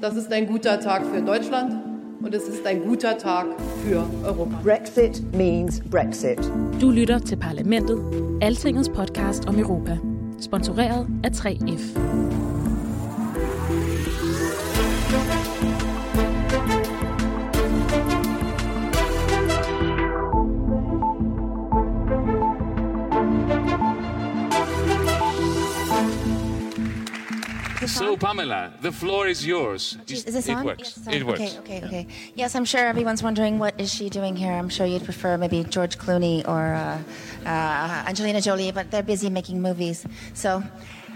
Das ist ein guter Tag für Deutschland und es ist ein guter Tag für Europa. Brexit means Brexit. Du lytter til Parlamentet, Altingets podcast om Europa. Sponsoreret af 3F. So, Pamela, the floor is yours. Is this it on? works. Yes. It works. Okay, okay, okay. Yes, I'm sure everyone's wondering what is she doing here. I'm sure you'd prefer maybe George Clooney or uh, uh, Angelina Jolie, but they're busy making movies. So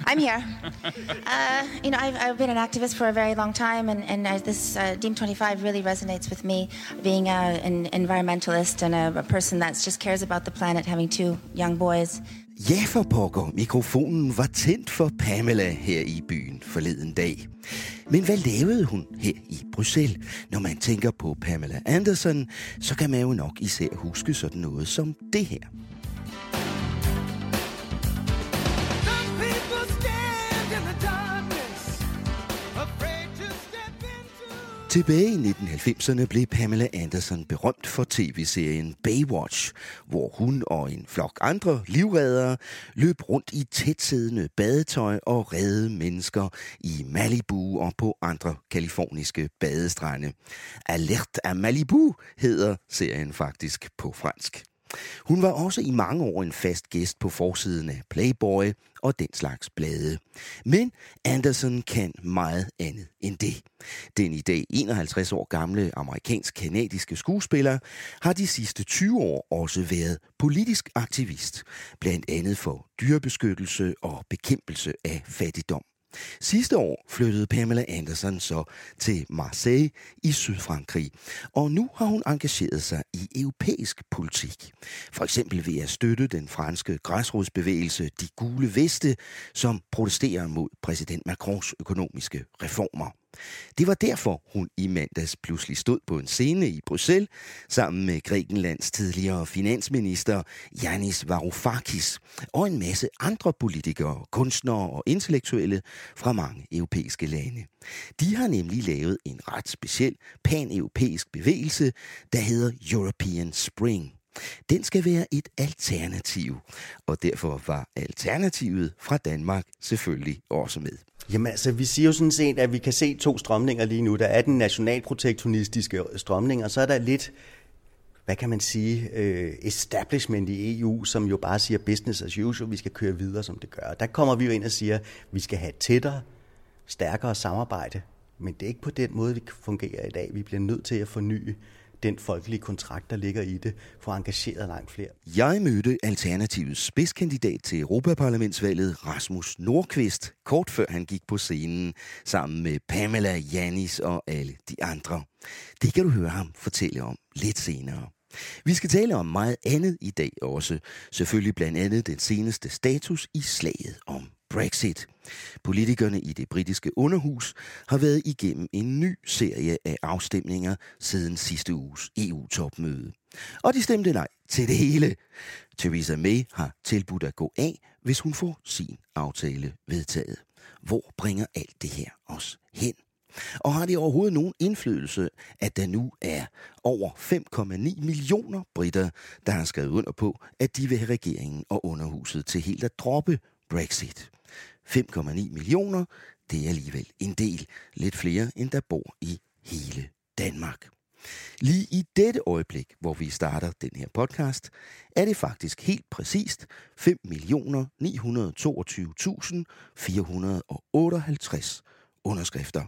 I'm here. uh, you know, I've, I've been an activist for a very long time, and, and uh, this uh, Deem 25 really resonates with me, being uh, an environmentalist and a, a person that just cares about the planet, having two young boys. Ja, for pokker, mikrofonen var tændt for Pamela her i byen forleden dag. Men hvad lavede hun her i Bruxelles? Når man tænker på Pamela Anderson, så kan man jo nok især huske sådan noget som det her. Tilbage i 1990'erne blev Pamela Anderson berømt for tv-serien Baywatch, hvor hun og en flok andre livreddere løb rundt i tætsiddende badetøj og redde mennesker i Malibu og på andre kaliforniske badestrande. Alert af Malibu hedder serien faktisk på fransk. Hun var også i mange år en fast gæst på forsiden af Playboy og den slags blade. Men Anderson kan meget andet end det. Den i dag 51 år gamle amerikansk-kanadiske skuespiller har de sidste 20 år også været politisk aktivist, blandt andet for dyrebeskyttelse og bekæmpelse af fattigdom. Sidste år flyttede Pamela Anderson så til Marseille i Sydfrankrig, og nu har hun engageret sig i europæisk politik. For eksempel ved at støtte den franske græsrodsbevægelse De Gule Veste, som protesterer mod præsident Macrons økonomiske reformer. Det var derfor, hun i mandags pludselig stod på en scene i Bruxelles sammen med Grækenlands tidligere finansminister Yanis Varoufakis og en masse andre politikere, kunstnere og intellektuelle fra mange europæiske lande. De har nemlig lavet en ret speciel pan-europæisk bevægelse, der hedder European Spring. Den skal være et alternativ, og derfor var alternativet fra Danmark selvfølgelig også med. Jamen altså, vi siger jo sådan set, at vi kan se to strømninger lige nu. Der er den nationalprotektionistiske strømning, og så er der lidt, hvad kan man sige, øh, establishment i EU, som jo bare siger business as usual, vi skal køre videre, som det gør. Der kommer vi jo ind og siger, at vi skal have tættere, stærkere samarbejde, men det er ikke på den måde, vi fungerer i dag. Vi bliver nødt til at forny den folkelige kontrakt, der ligger i det, for engageret langt flere. Jeg mødte Alternativets spidskandidat til Europaparlamentsvalget, Rasmus Nordqvist, kort før han gik på scenen, sammen med Pamela, Janis og alle de andre. Det kan du høre ham fortælle om lidt senere. Vi skal tale om meget andet i dag også. Selvfølgelig blandt andet den seneste status i slaget om Brexit. Politikerne i det britiske underhus har været igennem en ny serie af afstemninger siden sidste uges EU-topmøde. Og de stemte nej til det hele. Theresa May har tilbudt at gå af, hvis hun får sin aftale vedtaget. Hvor bringer alt det her os hen? Og har det overhovedet nogen indflydelse, at der nu er over 5,9 millioner britter, der har skrevet under på, at de vil have regeringen og underhuset til helt at droppe Brexit? 5,9 millioner, det er alligevel en del. Lidt flere, end der bor i hele Danmark. Lige i dette øjeblik, hvor vi starter den her podcast, er det faktisk helt præcist 5.922.458 underskrifter.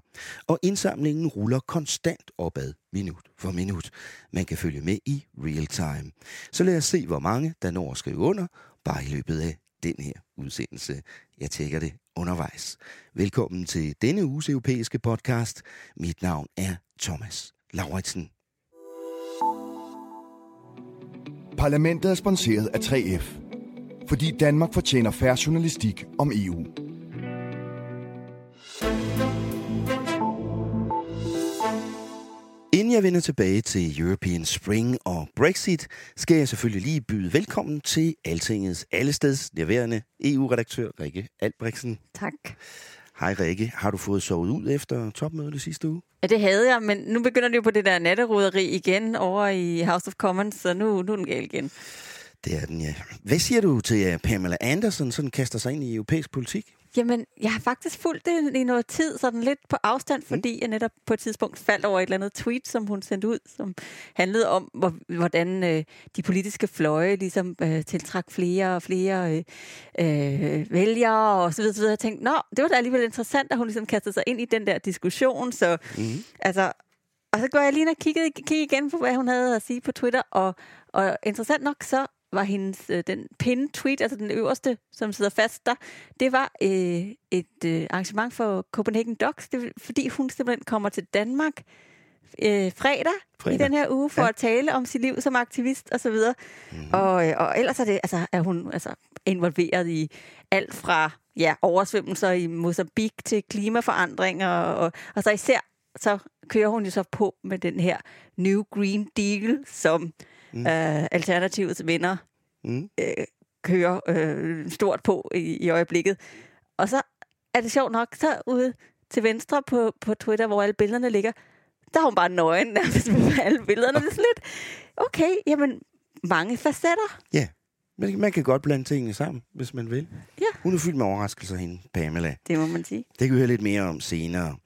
Og indsamlingen ruller konstant opad minut for minut. Man kan følge med i real time. Så lad os se, hvor mange der når at skrive under, bare i løbet af den her udsendelse. Jeg tjekker det undervejs. Velkommen til denne uges europæiske podcast. Mit navn er Thomas Lauritsen. Parlamentet er sponsoreret af 3F, fordi Danmark fortjener færre journalistik om EU. Inden jeg vender tilbage til European Spring og Brexit, skal jeg selvfølgelig lige byde velkommen til Altingets allesteds nærværende EU-redaktør Rikke Albrechtsen. Tak. Hej Rikke, har du fået sovet ud efter topmødet sidste uge? Ja, det havde jeg, men nu begynder det jo på det der natteroderi igen over i House of Commons, så nu, nu er den gal igen. Det er den, ja. Hvad siger du til at Pamela Anderson sådan kaster sig ind i europæisk politik? Jamen, jeg har faktisk fulgt det i noget tid, sådan lidt på afstand, fordi mm. jeg netop på et tidspunkt faldt over et eller andet tweet, som hun sendte ud, som handlede om, hvor, hvordan øh, de politiske fløje ligesom øh, tiltrak flere og flere øh, øh, vælgere og så videre, så videre. Jeg tænkte, nå, det var da alligevel interessant, at hun ligesom kastede sig ind i den der diskussion, så mm. altså... Og så går jeg lige ind og kiggede igen på, hvad hun havde at sige på Twitter, og, og interessant nok, så var hendes, øh, den pin tweet, altså den øverste, som sidder fast der, det var øh, et øh, arrangement for Copenhagen Docs, det, fordi hun simpelthen kommer til Danmark øh, fredag, fredag i den her uge for ja. at tale om sit liv som aktivist og så videre. Mm-hmm. Og, øh, og ellers er, det, altså, er hun altså, involveret i alt fra ja, oversvømmelser i Mozambique til klimaforandringer, og, og, og så især så kører hun jo så på med den her New Green Deal, som mm. øh, Alternativets venner mm. øh, kører øh, stort på i, i øjeblikket. Og så er det sjovt nok, så ude til venstre på, på Twitter, hvor alle billederne ligger, der er hun bare nøgen nærmest med alle billederne. Det er lidt, okay, jamen, mange facetter. Ja, men man kan godt blande tingene sammen, hvis man vil. Ja. Hun er fyldt med overraskelser, hende Pamela. Det må man sige. Det kan vi høre lidt mere om senere.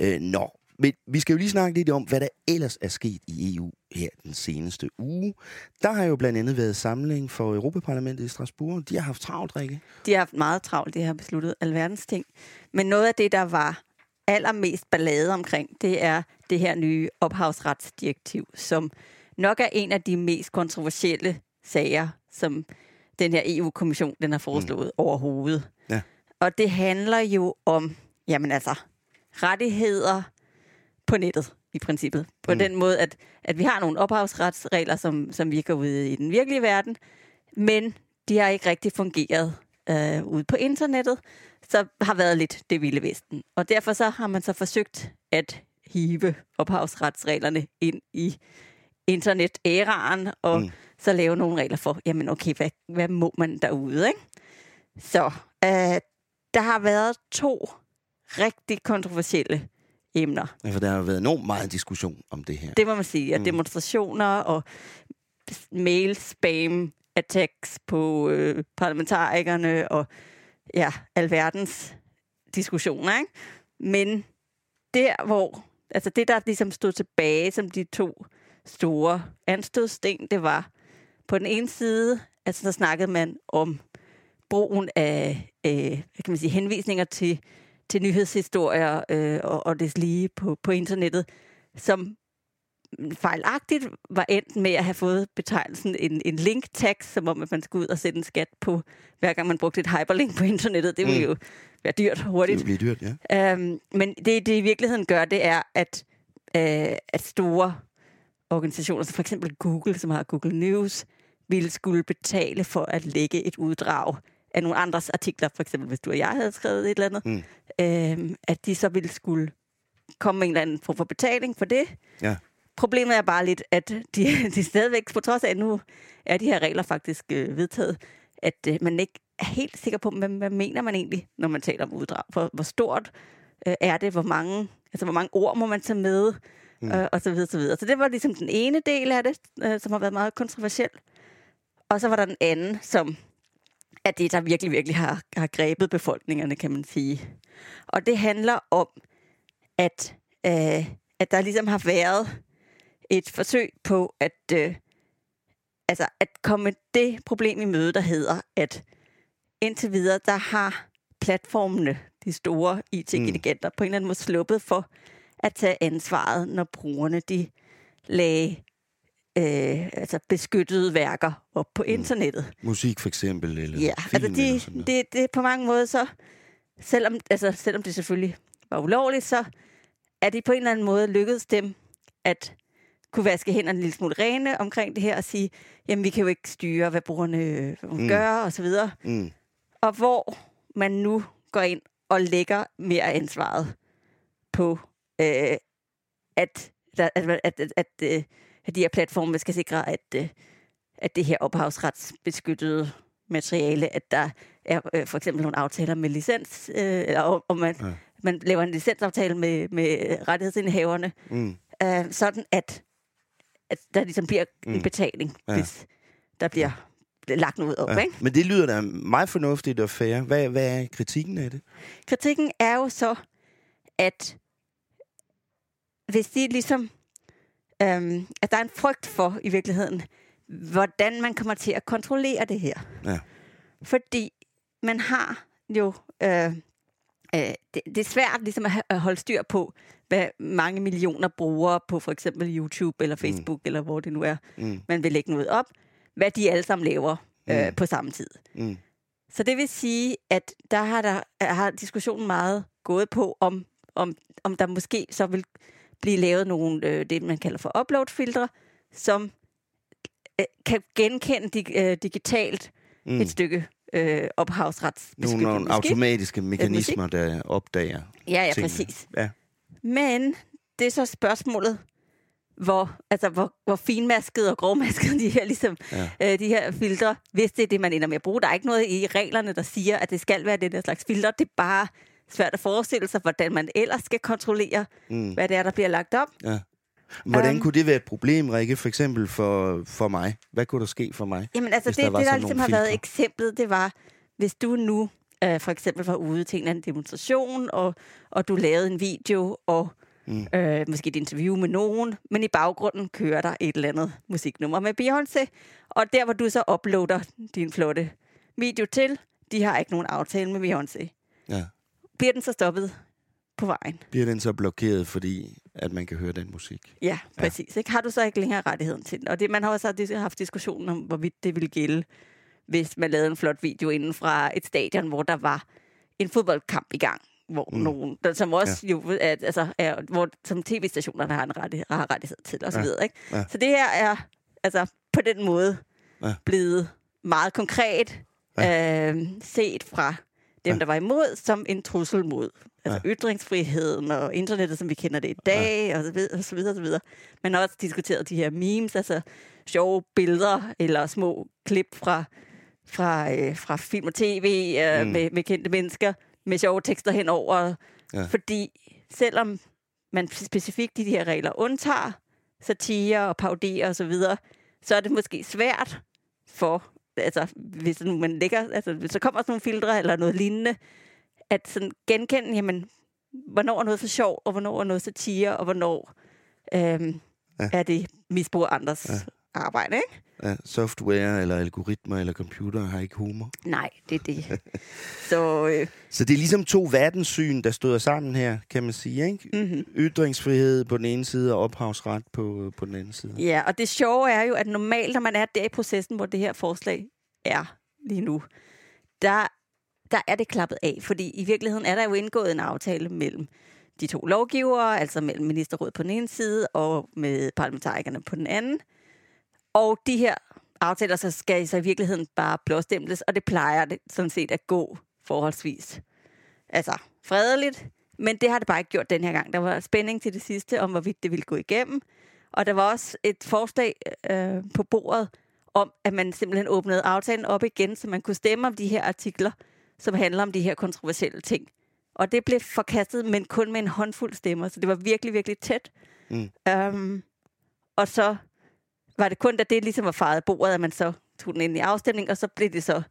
Øh, nå, men vi skal jo lige snakke lidt om, hvad der ellers er sket i EU her den seneste uge. Der har jo blandt andet været samling for Europaparlamentet i Strasbourg. De har haft travlt, Rikke. De har haft meget travlt, de har besluttet alverdens ting. Men noget af det, der var allermest ballade omkring, det er det her nye ophavsretsdirektiv, som nok er en af de mest kontroversielle sager, som den her EU-kommission den har foreslået mm. overhovedet. Ja. Og det handler jo om, jamen altså, rettigheder på nettet i princippet. På mm. den måde, at, at vi har nogle ophavsretsregler, som, som virker ude i den virkelige verden, men de har ikke rigtig fungeret øh, ude på internettet, så har været lidt det vilde vesten. Og derfor så har man så forsøgt at hive ophavsretsreglerne ind i internet-æraen, og mm. så lave nogle regler for, jamen okay, hvad, hvad må man derude, ikke? Så øh, der har været to rigtig kontroversielle emner. Ja, for der har været enormt meget diskussion om det her. Det må man sige. At mm. demonstrationer og mail spam attacks på øh, parlamentarikerne og ja, alverdens diskussioner. Ikke? Men der, hvor altså det, der ligesom stod tilbage som de to store anstødsten, det var på den ene side, altså så snakkede man om brugen af øh, hvad kan man sige, henvisninger til til nyhedshistorier øh, og, og det lige på, på internettet, som fejlagtigt var endt med at have fået betegnelsen en, en link-tag, som om at man skulle ud og sætte en skat på, hver gang man brugte et hyperlink på internettet. Det ville mm. jo være dyrt hurtigt. Det ville blive dyrt, ja. Øhm, men det, det i virkeligheden gør, det er, at, øh, at store organisationer, som for eksempel Google, som har Google News, ville skulle betale for at lægge et uddrag af nogle andres artikler, for eksempel hvis du og jeg havde skrevet et eller andet, mm. øh, at de så ville skulle komme med en eller anden form for betaling for det. Ja. Problemet er bare lidt, at de, de stadigvæk, på trods af, at nu er de her regler faktisk øh, vedtaget, at øh, man ikke er helt sikker på, hvad, hvad mener man egentlig, når man taler om uddrag. For, hvor stort øh, er det, hvor mange, altså, hvor mange ord må man tage med, mm. øh, og så videre, så videre. Så det var ligesom den ene del af det, øh, som har været meget kontroversiel. Og så var der den anden, som er det, der virkelig, virkelig har, har grebet befolkningerne, kan man sige. Og det handler om, at, øh, at der ligesom har været et forsøg på at, øh, altså at komme det problem i møde, der hedder, at indtil videre, der har platformene, de store IT-giganter, mm. på en eller anden måde sluppet for at tage ansvaret, når brugerne de lagde øh, altså beskyttede værker op på internettet. Musik for eksempel, eller Ja, film altså eller de, sådan noget. det, det er på mange måder så, selvom, altså, selvom det selvfølgelig var ulovligt, så er det på en eller anden måde lykkedes dem at kunne vaske hænderne en lille smule rene omkring det her og sige, jamen vi kan jo ikke styre, hvad brugerne hvad Mm. mm. gør og så videre. Mm. Og hvor man nu går ind og lægger mere ansvaret på, øh, at, der, at, at, at, at, øh, at de her platforme skal sikre, at, øh, at det her ophavsretsbeskyttede materiale, at der er øh, for eksempel nogle aftaler med licens, øh, eller om- man, Ja. man laver en licensaftale med, med rettighedsindehaverne, Mm. øh, sådan at, at der ligesom bliver mm. En betaling, ja. hvis der bliver lagt noget op. Ja. Ikke? Men det lyder da meget fornuftigt og fair. Hvad, hvad er kritikken af det? Kritikken er jo så, at hvis de ligesom, øhm, at der er en frygt for i virkeligheden, hvordan man kommer til at kontrollere det her. Ja. Fordi man har jo, øh, øh, det, det er svært ligesom at, at holde styr på, hvad mange millioner brugere på for eksempel YouTube eller Facebook, mm. eller hvor det nu er, Mm. man vil lægge noget op, hvad de alle sammen laver øh, Mm. på samme tid. Mm. Så det vil sige, at der har, der, har diskussionen meget gået på, om, om, om der måske så vil blive lavet nogle, øh, det man kalder for upload-filtre, som øh, kan genkende dig, øh, digitalt Mm. et stykke øh, ophavsretsbeskyttet Nogle, nogle automatiske mekanismer, der opdager Ja, ja, tingene. præcis. Ja. Men det er så spørgsmålet, hvor, altså, hvor, hvor finmasket og grovmasket de her, ligesom, Ja. øh, de her filtre, hvis det er det, man ender med at bruge. Der er ikke noget i reglerne, der siger, at det skal være det der slags filter. Det er bare svært at forestille sig, hvordan man ellers skal kontrollere, Mm. hvad det er, der bliver lagt op. Ja. Hvordan Øhm. kunne det være et problem, Rikke, for eksempel for, for mig? Hvad kunne der ske for mig? Jamen altså, det, der det der sådan ligesom har været eksemplet, det var, hvis du nu øh, for eksempel var ude til en eller anden demonstration, og, og du lavede en video, og Mm. øh, måske et interview med nogen, men i baggrunden kører der et eller andet musiknummer med Beyoncé, og der hvor du så uploader din flotte video til, de har ikke nogen aftale med Beyoncé. Ja. Bliver den så stoppet på vejen? Bliver den så blokeret, fordi at man kan høre den musik? Ja, præcis. Ikke? Har du så ikke længere rettigheden til den? Og det, man har også haft- diskussionen om, hvorvidt det ville gælde, hvis man lavede en flot video inden fra et stadion, hvor der var en fodboldkamp i gang, hvor Mm. nogen, der, som også ja. jo, er, altså, er, hvor, som tv-stationerne har en rettighed, har rettighed til, og så Ja. videre. Ikke? Ja. Så det her er altså på den måde Ja. blevet meget konkret ja. øh, set fra dem, Ja. der var imod, som en trussel mod altså ytringsfriheden og internettet, som vi kender det i dag, og så videre, og så videre, og så videre. Man har også diskuteret de her memes, altså sjove billeder eller små klip fra, fra, øh, fra film og tv øh, Mm. mm. med, med kendte mennesker, med sjove tekster henover. Ja. Fordi selvom man specifikt i de her regler undtager satire og paudier og så videre, så er det måske svært for, altså hvis nu man lægger, altså hvis der kommer sådan nogle filtre eller noget lignende, at sådan genkende, jamen, hvornår er noget for sjov, og hvornår er noget satire, og hvornår øhm, Ja. er det misbrug andres Ja. Arbejde, ikke? Ja, software eller algoritmer eller computer har ikke humor. Nej, det er det. Så øh, Så det er ligesom to verdenssyn, der støder sammen her, kan man sige. Ikke? mm-hmm. Ytringsfrihed på den ene side og ophavsret på, på den anden side. Ja, og det sjove er jo, at normalt, når man er der i processen, hvor det her forslag er lige nu, der, der er det klappet af. Fordi i virkeligheden er der jo indgået en aftale mellem de to lovgivere, altså mellem ministerrådet på den ene side og med parlamentarikerne på den anden. Og de her aftaler, så skal så i virkeligheden bare blåstemples, og det plejer det sådan set at gå forholdsvis altså fredeligt. Men det har det bare ikke gjort den her gang. Der var spænding til det sidste om, hvorvidt det ville gå igennem. Og der var også et forslag øh, på bordet om, at man simpelthen åbnede aftalen op igen, så man kunne stemme om de her artikler, som handler om de her kontroversielle ting. Og det blev forkastet, men kun med en håndfuld stemmer, så det var virkelig, virkelig tæt. Mm. Um, og så var det kun, da det ligesom var faret bordet, at man så tog den ind i afstemning, og så blev det så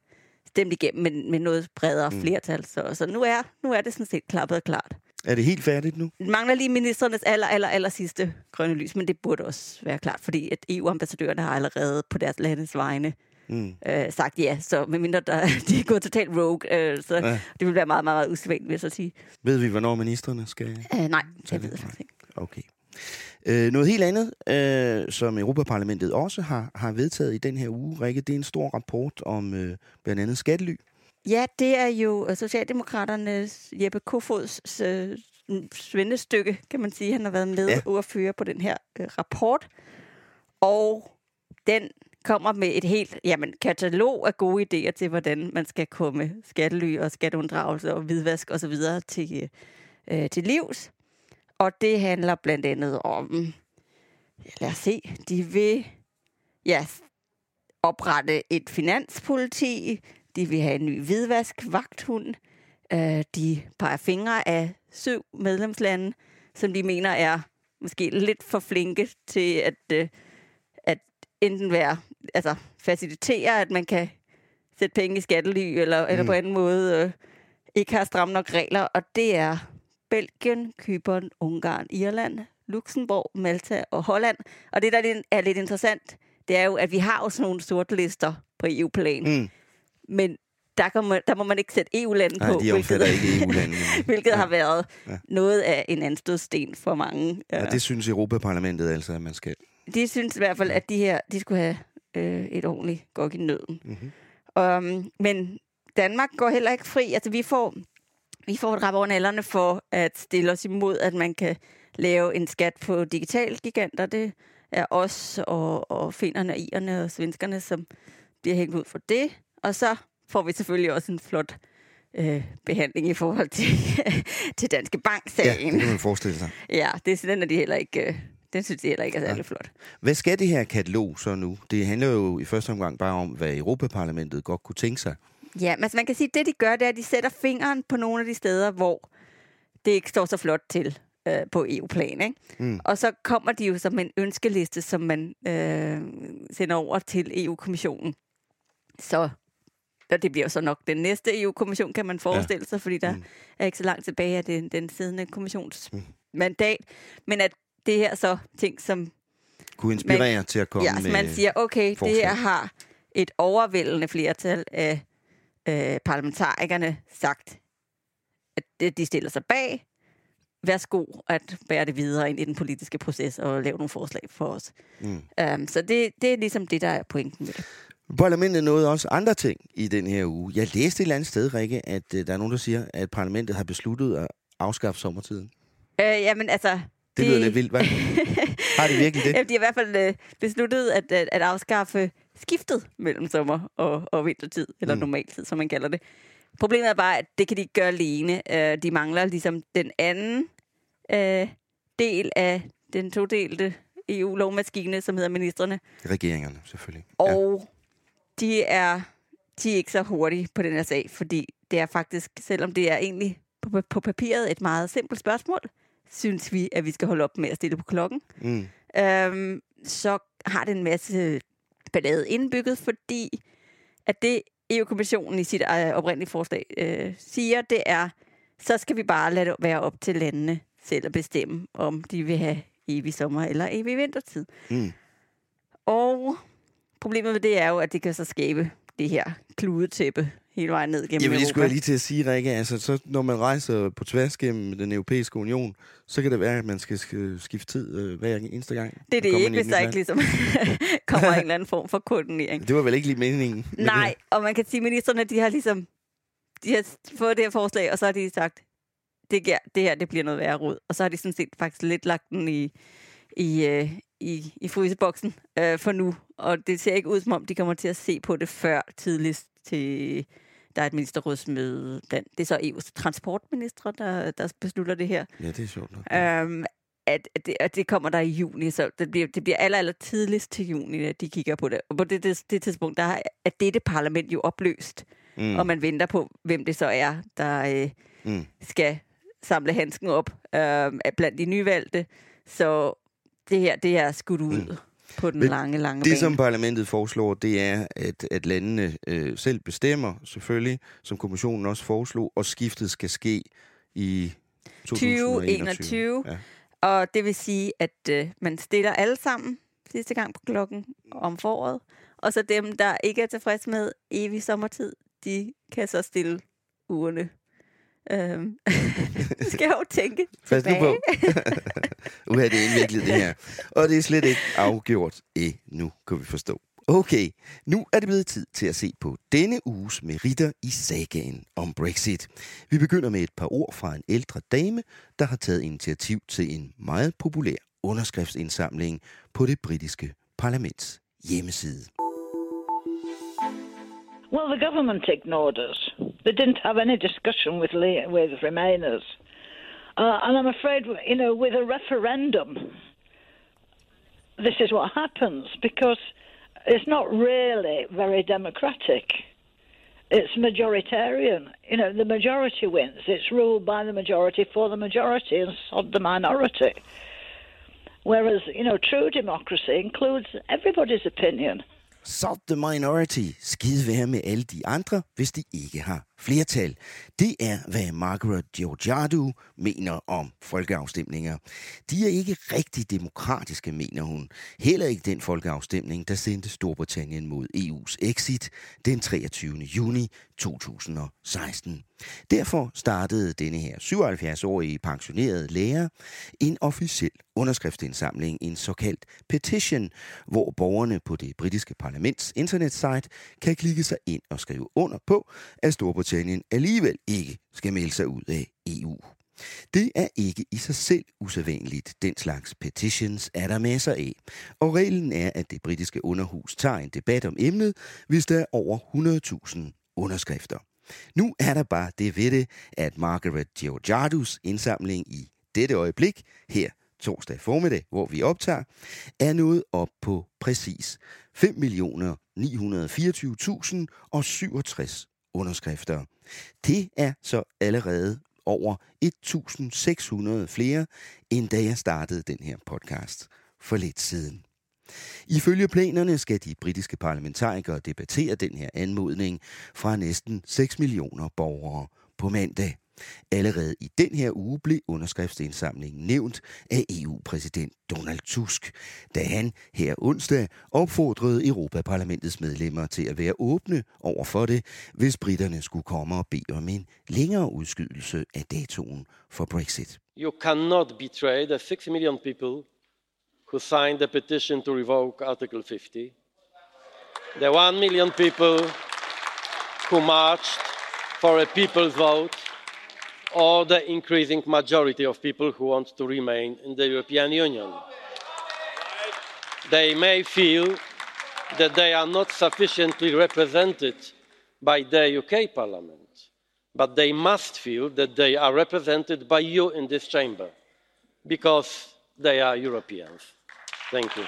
stemt igennem med, med noget bredere Mm. flertal. Så, så nu, er, nu er det sådan set klappet og klart. Er det helt færdigt nu? Det mangler lige ministernes aller, aller, aller sidste grønne lys, men det burde også være klart, fordi at EU-ambassadørerne har allerede på deres landes vegne Mm. øh, sagt ja, så medmindre der, de er gået totalt rogue, øh, så Ja. det vil være meget, meget, meget usædvanligt, vil jeg så sige. Ved vi, hvornår ministerne skal Øh, nej, jeg ved det? ikke. Okay. Øh, noget helt andet, øh, som Europaparlamentet også har, har vedtaget i den her uge, Rikke, det er en stor rapport om øh, blandt andet skattely. Ja, det er jo øh, Socialdemokraternes Jeppe Kofods øh, svendestykke, kan man sige. Han har været med ja. at føre på den her øh, rapport. Og den kommer med et helt jamen, katalog af gode idéer til, hvordan man skal komme skattely og skatteunddragelse og hvidvask osv. til, øh, til livs. Og det handler blandt andet om, lad os se, de vil ja, oprette et finanspoliti, de vil have en ny hvidvask-vagthund, øh, de peger fingre af syv medlemslande, som de mener er måske lidt for flinke til at, øh, at enten være, altså facilitere, at man kan sætte penge i skattely, eller, mm. eller på anden måde øh, ikke har stramme nok regler, og det er Belgien, Kypern, Ungarn, Irland, Luxembourg, Malta og Holland. Og det, der er lidt interessant, det er jo, at vi har jo sådan nogle sorte lister på EU-plan. Mm. Men der, kan man, der må man ikke sætte EU-landen på, de hvilket, ikke EU-landene. hvilket ja. har været ja. noget af en anstødsten for mange. Ja, det synes Europaparlamentet altså, at man skal. De synes i hvert fald, at de her de skulle have øh, et ordentligt gok i nøden. Mm-hmm. Um, men Danmark går heller ikke fri. Altså, vi får, vi får et rap over nallerne for at stille os imod, at man kan lave en skat på digital giganter. Det er os og, og finnerne, irerne og svenskerne, som bliver hængt ud for det. Og så får vi selvfølgelig også en flot øh, behandling i forhold til, til Danske Bank-sagen. Ja, det kan man forestille sig. Ja, det, den er de heller ikke... Øh, den synes de heller ikke er særlig ja. flot. Hvad skal det her katalog så nu? Det handler jo i første omgang bare om, hvad Europaparlamentet godt kunne tænke sig. Ja, men altså man kan sige, at det de gør, det er, at de sætter fingeren på nogle af de steder, hvor det ikke står så flot til øh, på EU-plan. Ikke? Mm. Og så kommer de jo som en ønskeliste, som man øh, sender over til EU-kommissionen. Så og det bliver så nok den næste EU-kommission, kan man forestille ja. sig, fordi der mm. er ikke så langt tilbage af den, den siddende kommissions mm. Men at det her så ting, som... Kunne inspirere man, til at komme ja, med man siger, okay, forslag. det her har et overvældende flertal af øh, parlamentarikerne sagt, at de stiller sig bag. Værsgo at bære det videre ind i den politiske proces og lave nogle forslag for os. Mm. Um, så det, det er ligesom det, der er pointen med det. Parlamentet nåede også andre ting i den her uge. Jeg læste et eller andet sted, Rikke, at uh, der er nogen, der siger, at parlamentet har besluttet at afskaffe sommertiden. Øh, jamen altså... Det, lyder lidt vildt, hvad? har de virkelig det? Jamen, de har i hvert fald uh, besluttet at, at, at afskaffe skiftet mellem sommer og, og vintertid, eller mm. normaltid, som man kalder det. Problemet er bare, at det kan de ikke gøre alene. Uh, de mangler ligesom den anden uh, del af den todelte EU-lovmaskine, som hedder ministerne. Regeringerne, selvfølgelig. Og de er, de er ikke så hurtige på den her sag, fordi det er faktisk, selvom det er egentlig på, på papiret et meget simpelt spørgsmål, synes vi, at vi skal holde op med at stille på klokken. Mm. Øhm, så har det en masse ballade indbygget, fordi at det EU-kommissionen i sit oprindelige forslag øh, siger, det er, så skal vi bare lade det være op til landene selv at bestemme, om de vil have evig sommer eller evig vintertid. Mm. Og Problemet med det er jo, at det kan så skabe det her kludetæppe hele vejen ned gennem Jamen, det skulle jeg lige til at sige, Rikke. Altså, så når man rejser på tværs gennem den europæiske union, så kan det være, at man skal skifte tid øh, hver eneste gang. Det er det ikke, hvis der ikke ligesom kommer en eller anden form for koordinering. Det var vel ikke lige meningen? Nej, og man kan sige, at ministerne, de har ligesom de har fået det her forslag, og så har de sagt, det, det her det bliver noget værre råd. Og så har de sådan set faktisk lidt lagt den i, i, øh, i, i fryseboksen øh, for nu. Og det ser ikke ud, som om de kommer til at se på det før tidligst til der er et ministerrådsmøde. Det er så EU's transportminister, der, der beslutter det her. Ja, det er sjovt nok. Øhm, at, at, det, at det kommer der i juni, så det bliver, det bliver aller, aller tidligst til juni, at de kigger på det. Og på det, det, det tidspunkt, der er dette parlament jo opløst, mm. og man venter på, hvem det så er, der øh, mm. skal samle handsken op øh, blandt de nyvalgte. Så det her, det er skudt ud mm. på den Men lange, lange Det, bane. som parlamentet foreslår, det er, at, at landene øh, selv bestemmer, selvfølgelig, som kommissionen også foreslog, og skiftet skal ske i 2021. Ja. Og det vil sige, at øh, man stiller alle sammen sidste gang på klokken om foråret. Og så dem, der ikke er tilfredse med evig sommertid, de kan så stille ugerne Øhm, skal jeg jo tænke Pas nu på. Uha, det er indviklet det her. Og det er slet ikke afgjort endnu, kan vi forstå. Okay, nu er det blevet tid til at se på denne uges meritter i sagaen om Brexit. Vi begynder med et par ord fra en ældre dame, der har taget initiativ til en meget populær underskriftsindsamling på det britiske parlaments hjemmeside. Well, the government ignored us. They didn't have any discussion with Le- with Remainers, uh, and I'm afraid, you know, with a referendum, this is what happens because it's not really very democratic. It's majoritarian. You know, the majority wins. It's ruled by the majority for the majority and sod the minority. Whereas, you know, true democracy includes everybody's opinion. Sort the minority. Skide være med alle de andre, hvis de ikke har flertal. Det er, hvad Margaret Georgiadou mener om folkeafstemninger. De er ikke rigtig demokratiske, mener hun. Heller ikke den folkeafstemning, der sendte Storbritannien mod EU's exit den 23. juni 2016. Derfor startede denne her 77-årige pensionerede lærer en officiel underskriftsindsamling, en såkaldt petition, hvor borgerne på det britiske parlaments internetsite kan klikke sig ind og skrive under på, at Storbritannien alligevel ikke skal melde sig ud af EU. Det er ikke i sig selv usædvanligt. Den slags petitions er der masser af. Og reglen er, at det britiske underhus tager en debat om emnet, hvis der er over 100.000 underskrifter. Nu er der bare det ved det, at Margaret Georgiadus indsamling i dette øjeblik, her torsdag formiddag, hvor vi optager, er nået op på præcis 5.924.067 underskrifter. Det er så allerede over 1.600 flere, end da jeg startede den her podcast for lidt siden. Ifølge planerne skal de britiske parlamentarikere debattere den her anmodning fra næsten 6 millioner borgere på mandag. Allerede i den her uge blev underskriftsindsamlingen nævnt af EU-præsident Donald Tusk, da han her onsdag opfordrede Europaparlamentets medlemmer til at være åbne over for det, hvis britterne skulle komme og bede om en længere udskydelse af datoen for Brexit. You cannot betray the 6 million people who signed the petition to revoke Article 50, the 1 million people who marched for a people's vote, or the increasing majority of people who want to remain in the European Union. They may feel that they are not sufficiently represented by the UK Parliament, but they must feel that they are represented by you in this chamber because they are Europeans. Thank you.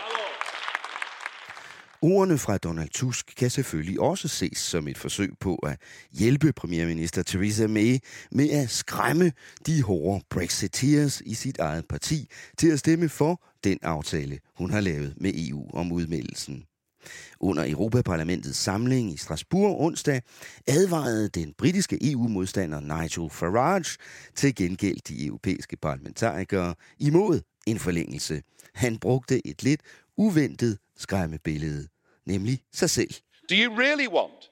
Ordene fra Donald Tusk kan selvfølgelig også ses som et forsøg på at hjælpe premierminister Theresa May med at skræmme de hårde Brexiteers i sit eget parti til at stemme for den aftale, hun har lavet med EU om udmeldelsen. Under Europaparlamentets samling i Strasbourg onsdag advarede den britiske EU-modstander Nigel Farage til gengæld de europæiske parlamentarikere imod en forlængelse. Han brugte et lidt uventet skræmmebillede, nemlig sig selv. Do you really want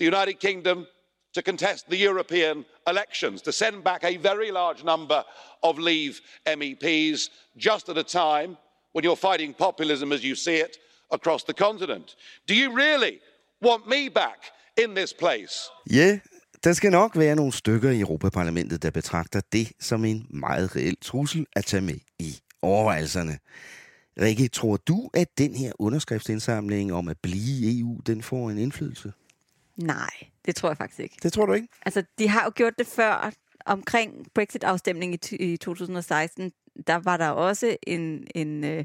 the United Kingdom to contest the European elections, to send back a very large number of Leave MEPs just at a time when you're fighting populism as you see it across the continent? Do you really want me back in this place? Ja, der skal nok være nogle stykker i Europaparlamentet, der betragter det som en meget reel trussel at tage med i overvejelserne. Rikke, tror du, at den her underskriftsindsamling om at blive i EU, den får en indflydelse? Nej, det tror jeg faktisk ikke. Det tror du ikke? Altså, de har jo gjort det før omkring Brexit-afstemningen i, i 2016. Der var der også en, en, øh,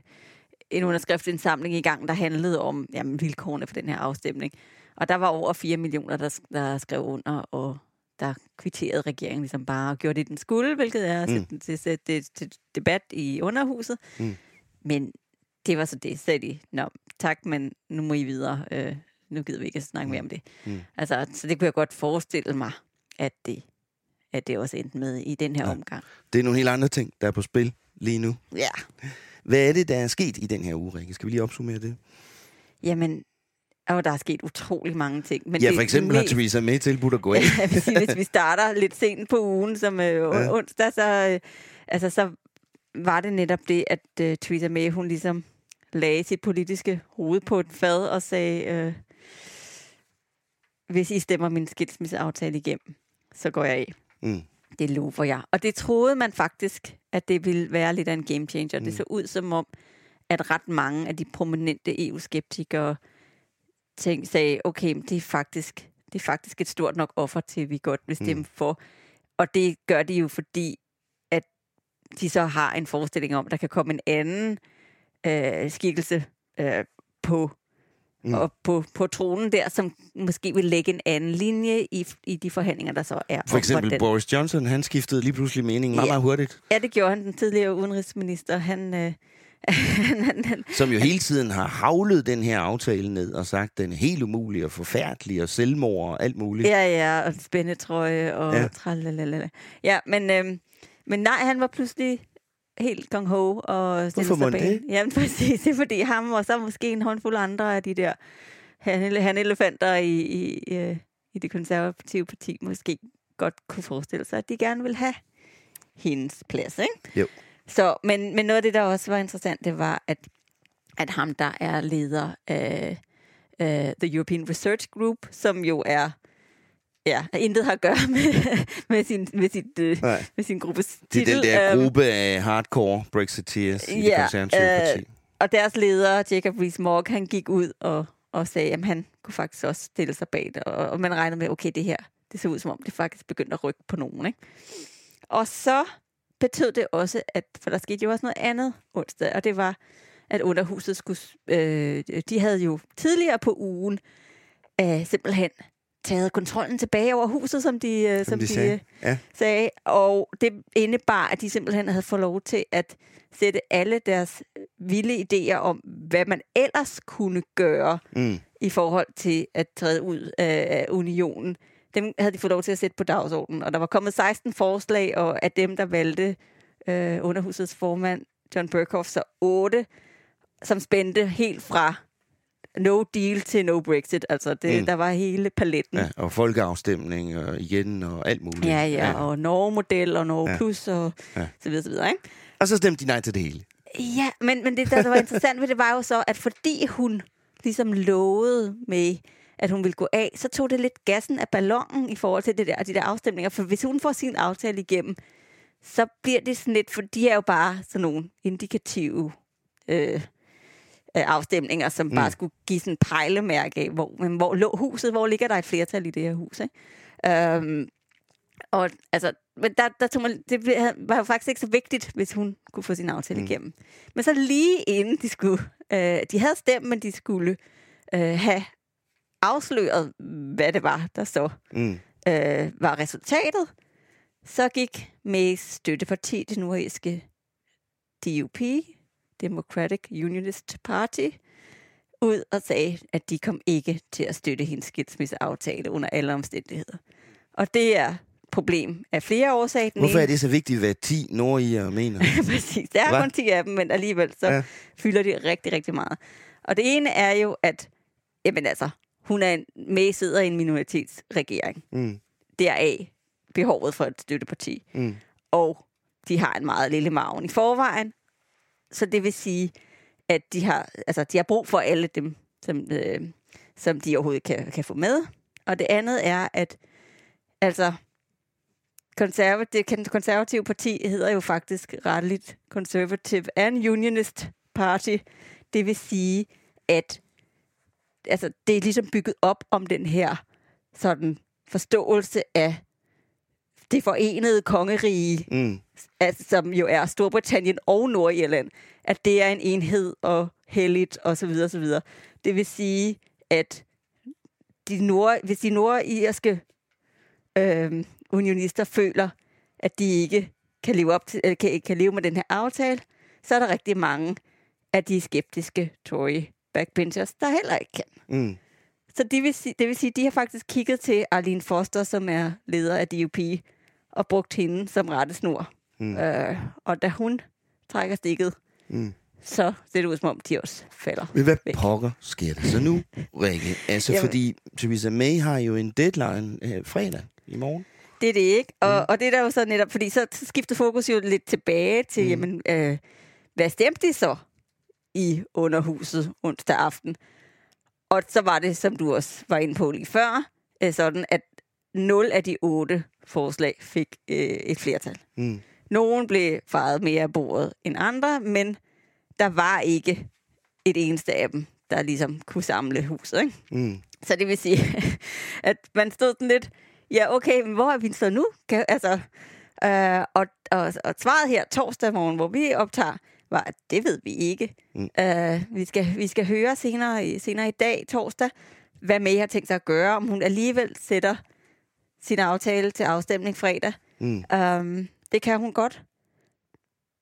en underskriftsindsamling i gang, der handlede om jamen, vilkårene for den her afstemning. Og der var over 4 millioner, der, der skrev under, og der kvitterede regeringen ligesom bare og gjorde det, den skulle, hvilket er at Mm. sætte til, til, til, til debat i underhuset. Mm. Men det var så det, sagde de. Nå, tak, men nu må I videre. Øh, nu gider vi ikke at snakke mere om det. Mm. Altså, så det kunne jeg godt forestille mig, at det, at det også endte med i den her Ja. omgang. Det er nogle helt andre ting, der er på spil lige nu. Ja. Hvad er det, der er sket i den her uge, Rikke? Skal vi lige opsummere det? Jamen, Og der er sket utrolig mange ting. Men ja, det for eksempel har Theresa May tilbudt at gå sige, hvis vi starter lidt sent på ugen, som øh, ja. onsdag, så, øh, altså, så var det netop det, at øh, Theresa May, hun ligesom lagde sit politiske hoved på et fad og sagde, øh, hvis I stemmer min skilsmisseaftale igennem, så går jeg af. Mm. Det lover jeg. Og det troede man faktisk, at det ville være lidt af en game changer. Mm. Det så ud som om, at ret mange af de prominente EU-skeptikere tænkte, sagde, okay, det er faktisk det er faktisk et stort nok offer til, at vi godt vil stemme mm. for. Og det gør de jo, fordi at de så har en forestilling om, at der kan komme en anden øh, skikkelse øh, på mm. og på, på tronen der, som måske vil lægge en anden linje i, i de forhandlinger, der så er. For eksempel den. Boris Johnson, han skiftede lige pludselig mening meget, ja. meget hurtigt. Ja, det gjorde han, den tidligere udenrigsminister. Han, øh, som jo hele tiden har havlet den her aftale ned og sagt, den er helt umulig og forfærdelig og selvmord og alt muligt. Ja, ja, og spændetrøje og ja. tralalala. Ja, men, øh, men nej, han var pludselig helt gong ho og Hvorfor må det? Jamen præcis, det er fordi ham og så måske en håndfuld andre af de der han, han elefanter i, i, i, i det konservative parti måske godt kunne forestille sig, at de gerne vil have hendes plads, ikke? Jo. Så, men, men noget af det, der også var interessant, det var, at, at ham, der er leder af uh, The European Research Group, som jo er ja, intet har at gøre med, med, sin, med, sit, øh, med sin gruppes titel. Det er den der um, gruppe af hardcore Brexiteers i ja, det konservative parti. Og deres leder, Jacob Rees-Mogg, han gik ud og, og sagde, at han kunne faktisk også stille sig bag det. Og, og man regnede med, okay, det her, det ser ud som om, det faktisk begyndte at rykke på nogen. Ikke? Og så betød det også, at, for der skete jo også noget andet onsdag, og det var, at underhuset skulle, øh, de havde jo tidligere på ugen øh, simpelthen taget kontrollen tilbage over huset, som de, øh, som, som de, de sagde. Ja. sagde. Og det indebar, at de simpelthen havde fået lov til at sætte alle deres vilde idéer om, hvad man ellers kunne gøre mm. i forhold til at træde ud af unionen dem havde de fået lov til at sætte på dagsordenen. Og der var kommet 16 forslag, og af dem, der valgte øh, underhusets formand, John Burkhoff, så 8, som spændte helt fra no deal til no Brexit. Altså, det, mm. der var hele paletten. Ja, og folkeafstemning og igen og alt muligt. Ja, ja, ja. og Norge-model og Norge ja. Plus og ja. så videre, så videre. Ikke? Og så stemte de nej til det hele. Ja, men, men det, der, der var interessant ved det, var jo så, at fordi hun ligesom lovede med at hun ville gå af, så tog det lidt gassen af ballonen i forhold til det der, de der afstemninger. For hvis hun får sin aftale igennem, så bliver det sådan lidt, for de er jo bare sådan nogle indikative øh, afstemninger, som mm. bare skulle give sådan en pejlemærke af, hvor, men hvor lå huset, hvor ligger der et flertal i det her hus, ikke? Øhm, og altså, men der, der tog man, det var jo faktisk ikke så vigtigt, hvis hun kunne få sin aftale mm. igennem. Men så lige inden de skulle, øh, de havde stemt, men de skulle øh, have afsløret, hvad det var, der så mm. øh, var resultatet, så gik Mays støtteparti, det nordæske DUP, Democratic Unionist Party, ud og sagde, at de kom ikke til at støtte hendes skilsmisseaftale under alle omstændigheder. Og det er problem af flere årsager. Hvorfor er det så vigtigt, hvad 10 nordier mener? Præcis, der er Hva? kun 10 af dem, men alligevel så ja. fylder de rigtig, rigtig meget. Og det ene er jo, at jamen altså, hun er med sidder i en minoritetsregering. Mm. Deraf behovet for et støtteparti. Mm. Og de har en meget lille maven i forvejen. Så det vil sige, at de har, altså, de har brug for alle dem, som, øh, som de overhovedet kan, kan få med. Og det andet er, at altså, konservative, det konservative parti hedder jo faktisk retteligt Conservative and Unionist Party. Det vil sige, at altså, det er ligesom bygget op om den her sådan forståelse af det forenede kongerige, mm. altså, som jo er Storbritannien og Nordirland, at det er en enhed og helligt og så videre, så videre. Det vil sige, at de nord, hvis de nordirske øh, unionister føler, at de ikke kan leve, op til, kan, kan leve med den her aftale, så er der rigtig mange af de skeptiske Tory backbenchers, der heller ikke kan. Mm. Så det vil, sige, det vil sige, de har faktisk kigget til Arlene Foster, som er leder af DUP, og brugt hende som rettesnor. Mm. Øh, og da hun trækker stikket, mm. så ser det ud, som om de også falder. Men hvad væk. pokker sker der så nu, Rikke? Altså, Jamen. fordi Theresa May har jo en deadline øh, fredag i morgen. Det er det ikke. Og, mm. og det er der jo så netop, fordi så skifter fokus jo lidt tilbage til, mm. jamen, øh, hvad stemte de så i underhuset onsdag aften? Og så var det, som du også var inde på lige før, øh, sådan, at 0 af de otte forslag fik øh, et flertal. Mm. Nogen blev faret mere af bordet end andre, men der var ikke et eneste af dem, der ligesom kunne samle huset. Ikke? Mm. Så det vil sige, at man stod sådan lidt, ja okay, men hvor er vi så nu? Kan, altså, øh, og, og, og svaret her torsdag morgen, hvor vi optager, var, det ved vi ikke. Mm. Øh, vi, skal, vi skal høre senere, senere i dag, torsdag, hvad May har tænkt sig at gøre, om hun alligevel sætter sin aftale til afstemning fredag. Mm. Um, det kan hun godt.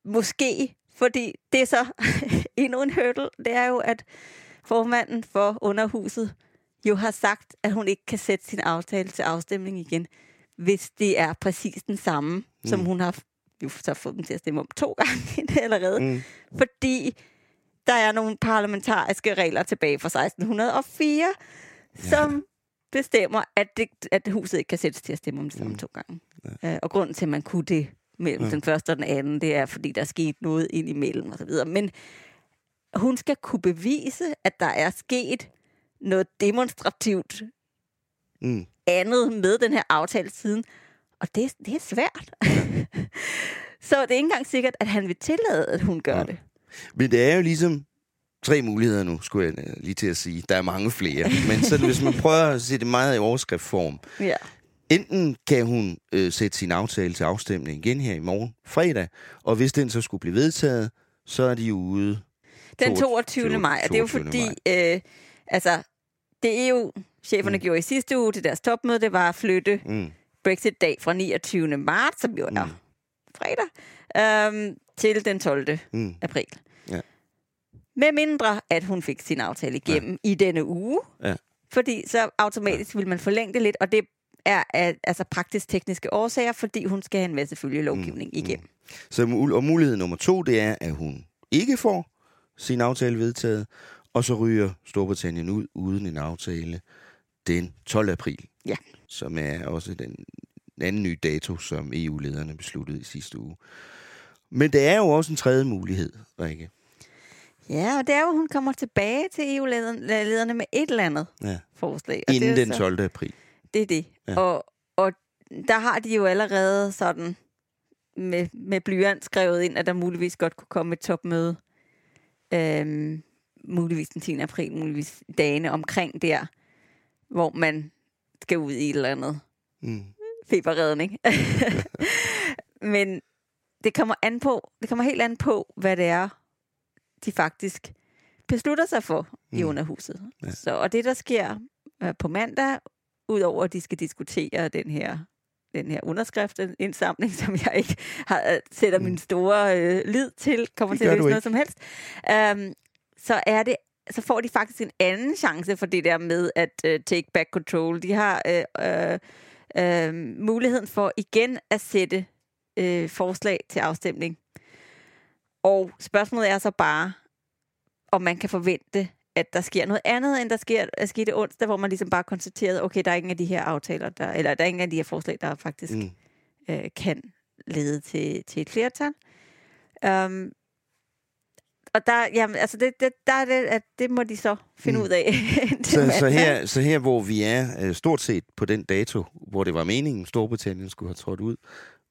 Måske, fordi det er så endnu en hurdle. Det er jo, at formanden for underhuset jo har sagt, at hun ikke kan sætte sin aftale til afstemning igen, hvis det er præcis den samme, mm. som hun har jo så fået dem til at stemme om to gange allerede. Mm. Fordi der er nogle parlamentariske regler tilbage fra 1604, ja. som bestemmer, at, det, at huset ikke kan sættes til at stemme om det samme mm. to gange. Ja. Øh, og grunden til, at man kunne det mellem ja. den første og den anden, det er, fordi der er sket noget ind imellem osv. Men hun skal kunne bevise, at der er sket noget demonstrativt mm. andet med den her aftale siden. Og det, det er svært. så det er ikke engang sikkert, at han vil tillade, at hun gør ja. det. Men det er jo ligesom tre muligheder nu, skulle jeg øh, lige til at sige. Der er mange flere. Men så hvis man prøver at se det meget i overskriftform. Ja. Enten kan hun øh, sætte sin aftale til afstemning igen her i morgen, fredag, og hvis den så skulle blive vedtaget, så er de ude den 22. 22. maj. Og det er jo fordi, øh, altså, det er jo, cheferne mm. gjorde i sidste uge til deres topmøde, det var at flytte mm. Brexit-dag fra 29. marts, som jo er mm. fredag, øh, til den 12. Mm. april. Ja. Med mindre, at hun fik sin aftale igennem ja. i denne uge. Ja. Fordi så automatisk vil man forlænge det lidt, og det er af altså praktisk-tekniske årsager, fordi hun skal have en masse følgelovgivning mm. igennem. Mm. Så og mulighed nummer to, det er, at hun ikke får sin aftale vedtaget, og så ryger Storbritannien ud uden en aftale den 12. april. Ja. Som er også den anden nye dato, som EU-lederne besluttede i sidste uge. Men det er jo også en tredje mulighed, Rikke. Ja, og det er jo, at hun kommer tilbage til EU-lederne med et eller andet ja. forslag. Og Inden det den 12. april. Det er det. Ja. Og, og der har de jo allerede sådan med, med blyant skrevet ind, at der muligvis godt kunne komme et topmøde. Øhm, muligvis den 10. april, muligvis dagene omkring der, hvor man skal ud i et eller andet mm. feberredning. Men det kommer an på, det kommer helt an på, hvad det er, de faktisk beslutter sig for mm. i underhuset. Ja. Så, og det, der sker øh, på mandag, udover at de skal diskutere den her den her underskriftsindsamling, som jeg ikke har, øh, sætter mm. min store øh, lid til, kommer det til at løse noget som helst, um, så er det så får de faktisk en anden chance for det der med at uh, take back control. De har uh, uh, uh, muligheden for igen at sætte uh, forslag til afstemning. Og spørgsmålet er så bare, om man kan forvente, at der sker noget andet, end der sker, der skete onsdag, hvor man ligesom bare konstaterede, okay, der er ingen af de her aftaler, der, eller der er ingen af de her forslag, der faktisk mm. øh, kan lede til, til et flertal. Um, og der, jamen, altså det, det, der er det, at det må de så finde mm. ud af. så, så, her, så her, hvor vi er øh, stort set på den dato, hvor det var meningen, Storbritannien skulle have trådt ud,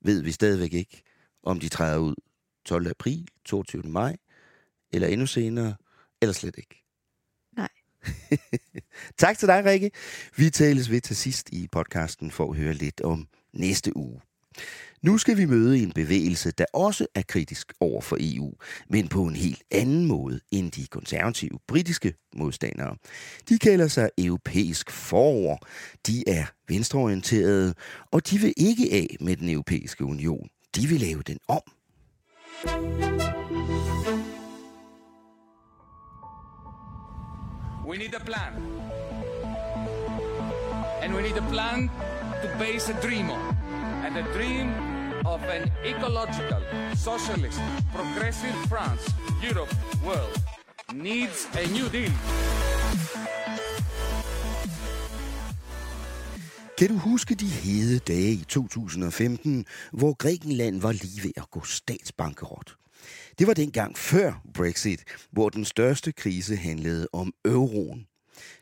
ved vi stadigvæk ikke, om de træder ud 12. april, 22. maj, eller endnu senere, eller slet ikke. Nej. tak til dig, Rikke. Vi tales ved til sidst i podcasten for at høre lidt om næste uge. Nu skal vi møde en bevægelse, der også er kritisk over for EU, men på en helt anden måde end de konservative britiske modstandere. De kalder sig europæisk forår. De er venstreorienterede, og de vil ikke af med den europæiske union. De vil lave den om. We need a plan. And we need a plan to base a dream on. The dream of an ecological, socialist, progressive France, Europe, world needs a new deal. Kan du huske de hede dage i 2015, hvor Grækenland var lige ved at gå statsbankerot? Det var dengang før Brexit, hvor den største krise handlede om euroen.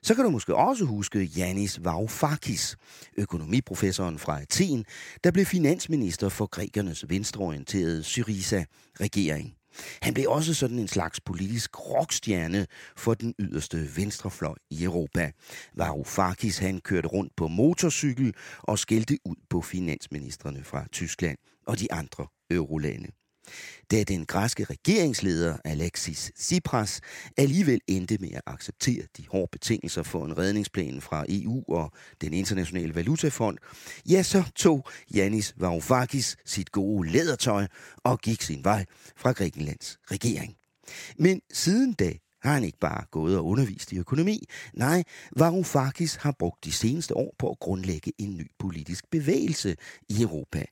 Så kan du måske også huske Yanis Varoufakis, økonomiprofessoren fra Athen, der blev finansminister for grækernes venstreorienterede Syriza-regering. Han blev også sådan en slags politisk rockstjerne for den yderste venstrefløj i Europa. Varoufakis han kørte rundt på motorcykel og skældte ud på finansministerne fra Tyskland og de andre eurolande. Da den græske regeringsleder Alexis Tsipras alligevel endte med at acceptere de hårde betingelser for en redningsplan fra EU og den internationale valutafond, ja, så tog Yanis Varoufakis sit gode lædertøj og gik sin vej fra Grækenlands regering. Men siden da har han ikke bare gået og undervist i økonomi. Nej, Varoufakis har brugt de seneste år på at grundlægge en ny politisk bevægelse i Europa.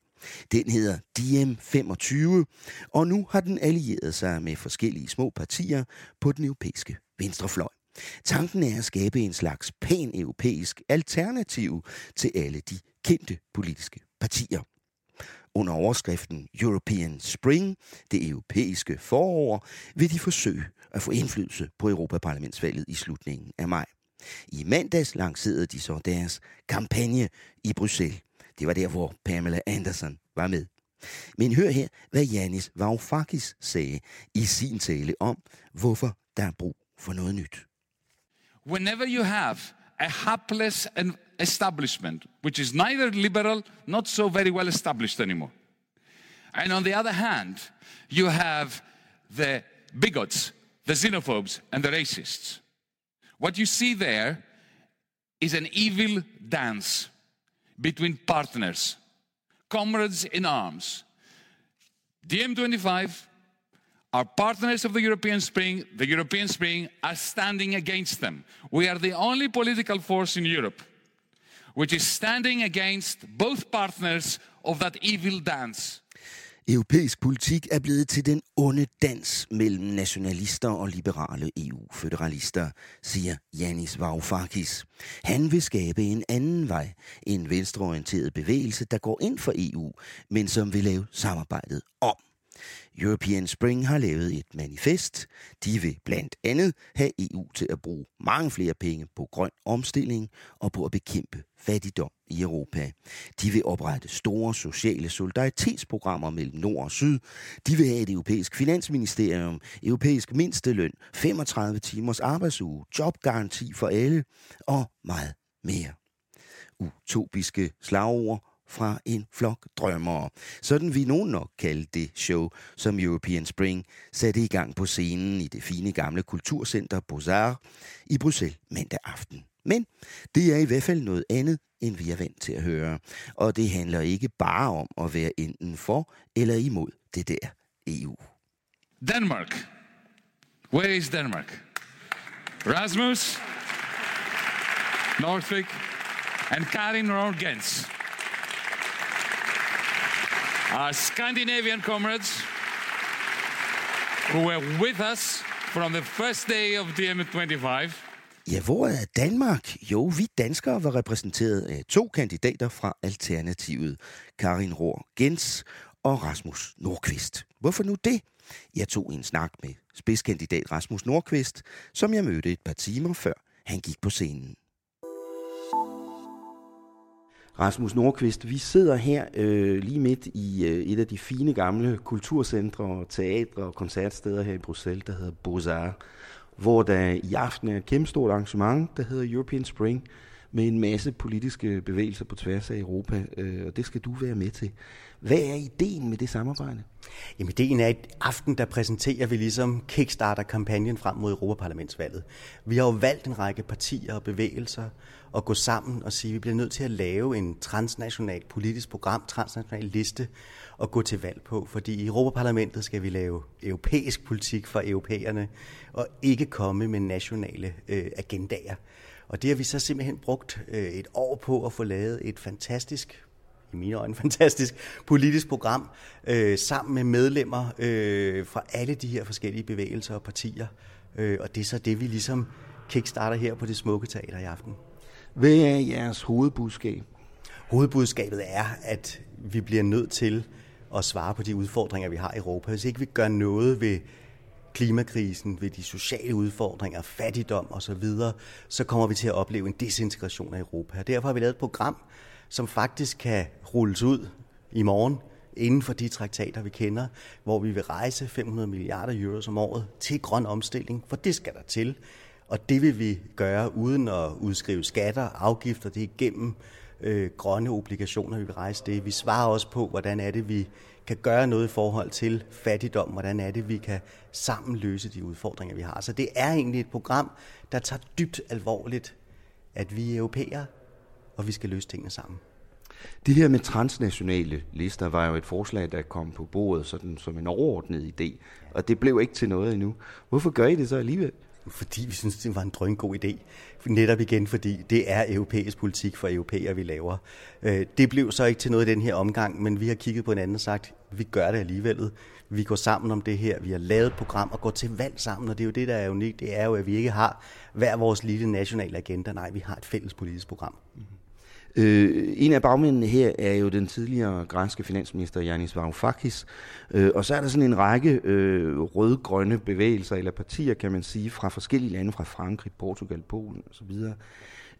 Den hedder DM25, og nu har den allieret sig med forskellige små partier på den europæiske venstrefløj. Tanken er at skabe en slags pan-europæisk alternativ til alle de kendte politiske partier. Under overskriften European Spring, det europæiske forår, vil de forsøge at få indflydelse på Europaparlamentsvalget i slutningen af maj. I mandags lancerede de så deres kampagne i Bruxelles. Det var der, hvor Pamela Anderson var med. Men hør her, hvad Janis Varoufakis sagde i sin tale om, hvorfor der er brug for noget nyt. Whenever you have a hapless establishment, which is neither liberal, not so very well established anymore, and on the other hand, you have the bigots, the xenophobes, and the racists. What you see there is an evil dance between partners, comrades in arms. DiEM25 are partners of the European Spring. The European Spring are standing against them. We are the only political force in Europe which is standing against both partners of that evil dance. Europæisk politik er blevet til den onde dans mellem nationalister og liberale EU-føderalister, siger Janis Varoufakis. Han vil skabe en anden vej, en venstreorienteret bevægelse, der går ind for EU, men som vil lave samarbejdet om. European Spring har lavet et manifest. De vil blandt andet have EU til at bruge mange flere penge på grøn omstilling og på at bekæmpe fattigdom i Europa. De vil oprette store sociale solidaritetsprogrammer mellem nord og syd. De vil have et europæisk finansministerium, europæisk mindsteløn, 35 timers arbejdsuge, jobgaranti for alle og meget mere. Utopiske slagord fra en flok drømmere. Sådan vi nogen nok kalde det show, som European Spring satte i gang på scenen i det fine gamle kulturcenter Beaux-Arts i Bruxelles mandag aften. Men det er i hvert fald noget andet, end vi er vant til at høre. Og det handler ikke bare om at være enten for eller imod det der EU. Denmark. Where is Denmark? Rasmus, Northwick, and Karin Rorgens. Our Scandinavian comrades who were with us from the first day of DM25. Ja, hvor er Danmark? Jo, vi danskere var repræsenteret af to kandidater fra Alternativet. Karin Rohr Gens og Rasmus Nordqvist. Hvorfor nu det? Jeg tog en snak med spidskandidat Rasmus Nordqvist, som jeg mødte et par timer før han gik på scenen. Rasmus Nordqvist, vi sidder her øh, lige midt i øh, et af de fine gamle kulturcentre, teatre og koncertsteder her i Bruxelles, der hedder Beaux-Arts, hvor der i aften er et kæmpestort arrangement, der hedder European Spring, med en masse politiske bevægelser på tværs af Europa, øh, og det skal du være med til. Hvad er ideen med det samarbejde? Jamen ideen er, at aften der præsenterer vi ligesom Kickstarter-kampagnen frem mod Europaparlamentsvalget. Vi har jo valgt en række partier og bevægelser at gå sammen og sige, at vi bliver nødt til at lave en transnational politisk program, transnational liste at gå til valg på. Fordi i Europaparlamentet skal vi lave europæisk politik for europæerne og ikke komme med nationale øh, agendaer. Og det har vi så simpelthen brugt øh, et år på at få lavet et fantastisk i mine øjne fantastisk politisk program, øh, sammen med medlemmer øh, fra alle de her forskellige bevægelser og partier. Øh, og det er så det, vi ligesom kickstarter her på det smukke teater i aften. Hvad er jeres hovedbudskab? Hovedbudskabet er, at vi bliver nødt til at svare på de udfordringer, vi har i Europa. Hvis ikke vi gør noget ved klimakrisen, ved de sociale udfordringer, fattigdom osv., så kommer vi til at opleve en desintegration af Europa. Og derfor har vi lavet et program, som faktisk kan rulles ud i morgen inden for de traktater, vi kender, hvor vi vil rejse 500 milliarder euro om året til grøn omstilling, for det skal der til. Og det vil vi gøre uden at udskrive skatter, afgifter, det er igennem øh, grønne obligationer, vi vil rejse det. Vi svarer også på, hvordan er det, vi kan gøre noget i forhold til fattigdom, hvordan er det, vi kan sammen løse de udfordringer, vi har. Så det er egentlig et program, der tager dybt alvorligt, at vi er europæere, og vi skal løse tingene sammen. Det her med transnationale lister var jo et forslag, der kom på bordet sådan, som en overordnet idé, og det blev ikke til noget endnu. Hvorfor gør I det så alligevel? Fordi vi synes, det var en drøngod idé. Netop igen, fordi det er europæisk politik for europæer, vi laver. Øh, det blev så ikke til noget i den her omgang, men vi har kigget på en anden og sagt, vi gør det alligevel. Vi går sammen om det her. Vi har lavet et program og går til valg sammen, og det er jo det, der er unikt. Det er jo, at vi ikke har hver vores lille nationale agenda. Nej, vi har et fælles politisk program. Mm-hmm. Øh, en af bagmændene her er jo den tidligere græske finansminister Yanis Varoufakis, øh, og så er der sådan en række øh, rød-grønne bevægelser eller partier, kan man sige, fra forskellige lande, fra Frankrig, Portugal, Polen osv.